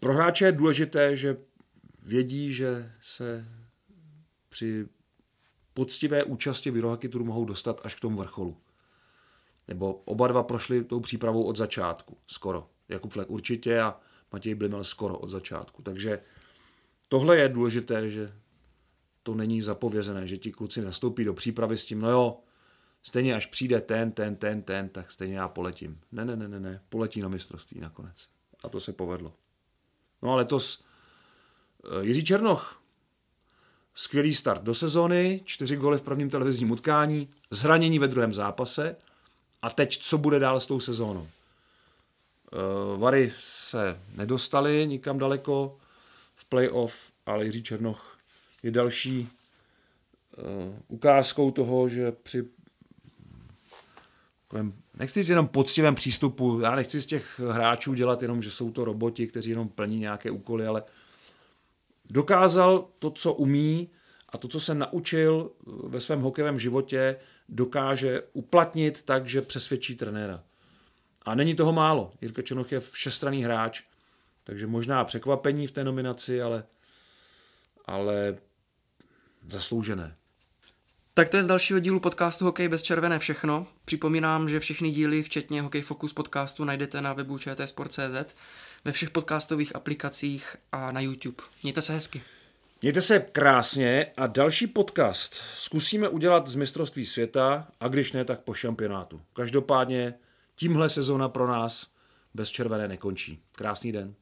Pro hráče je důležité, že vědí, že se při poctivé účasti v Eurohockey Tour mohou dostat až k tomu vrcholu. Nebo oba dva prošli tou přípravou od začátku, skoro. Jakub Flek určitě a Matěj Blimel skoro od začátku. Takže tohle je důležité, že to není zapovězené, že ti kluci nastoupí do přípravy s tím, no jo, stejně až přijde ten, ten, ten, ten, tak stejně já poletím. Ne, ne, ne, ne, ne, poletí na mistrovství nakonec. A to se povedlo. No a letos eh, Jiří Černoch, skvělý start do sezony, čtyři góly v prvním televizním utkání, zranění ve druhém zápase a teď co bude dál s tou sezónou. Eh, Vary se nedostali nikam daleko v playoff, ale Jiří Černoch je další eh, ukázkou toho, že při nechci říct jenom poctivém přístupu, já nechci z těch hráčů dělat jenom, že jsou to roboti, kteří jenom plní nějaké úkoly, ale dokázal to, co umí a to, co se naučil ve svém hokejovém životě, dokáže uplatnit tak, že přesvědčí trenéra. A není toho málo. Jirka Černoch je všestranný hráč, takže možná překvapení v té nominaci, ale, ale zasloužené. Tak to je z dalšího dílu podcastu Hokej bez červené všechno. Připomínám, že všechny díly, včetně Hokej Focus podcastu, najdete na webu čtsport.cz, ve všech podcastových aplikacích a na YouTube. Mějte se hezky. Mějte se krásně a další podcast zkusíme udělat z mistrovství světa a když ne, tak po šampionátu. Každopádně tímhle sezóna pro nás bez červené nekončí. Krásný den.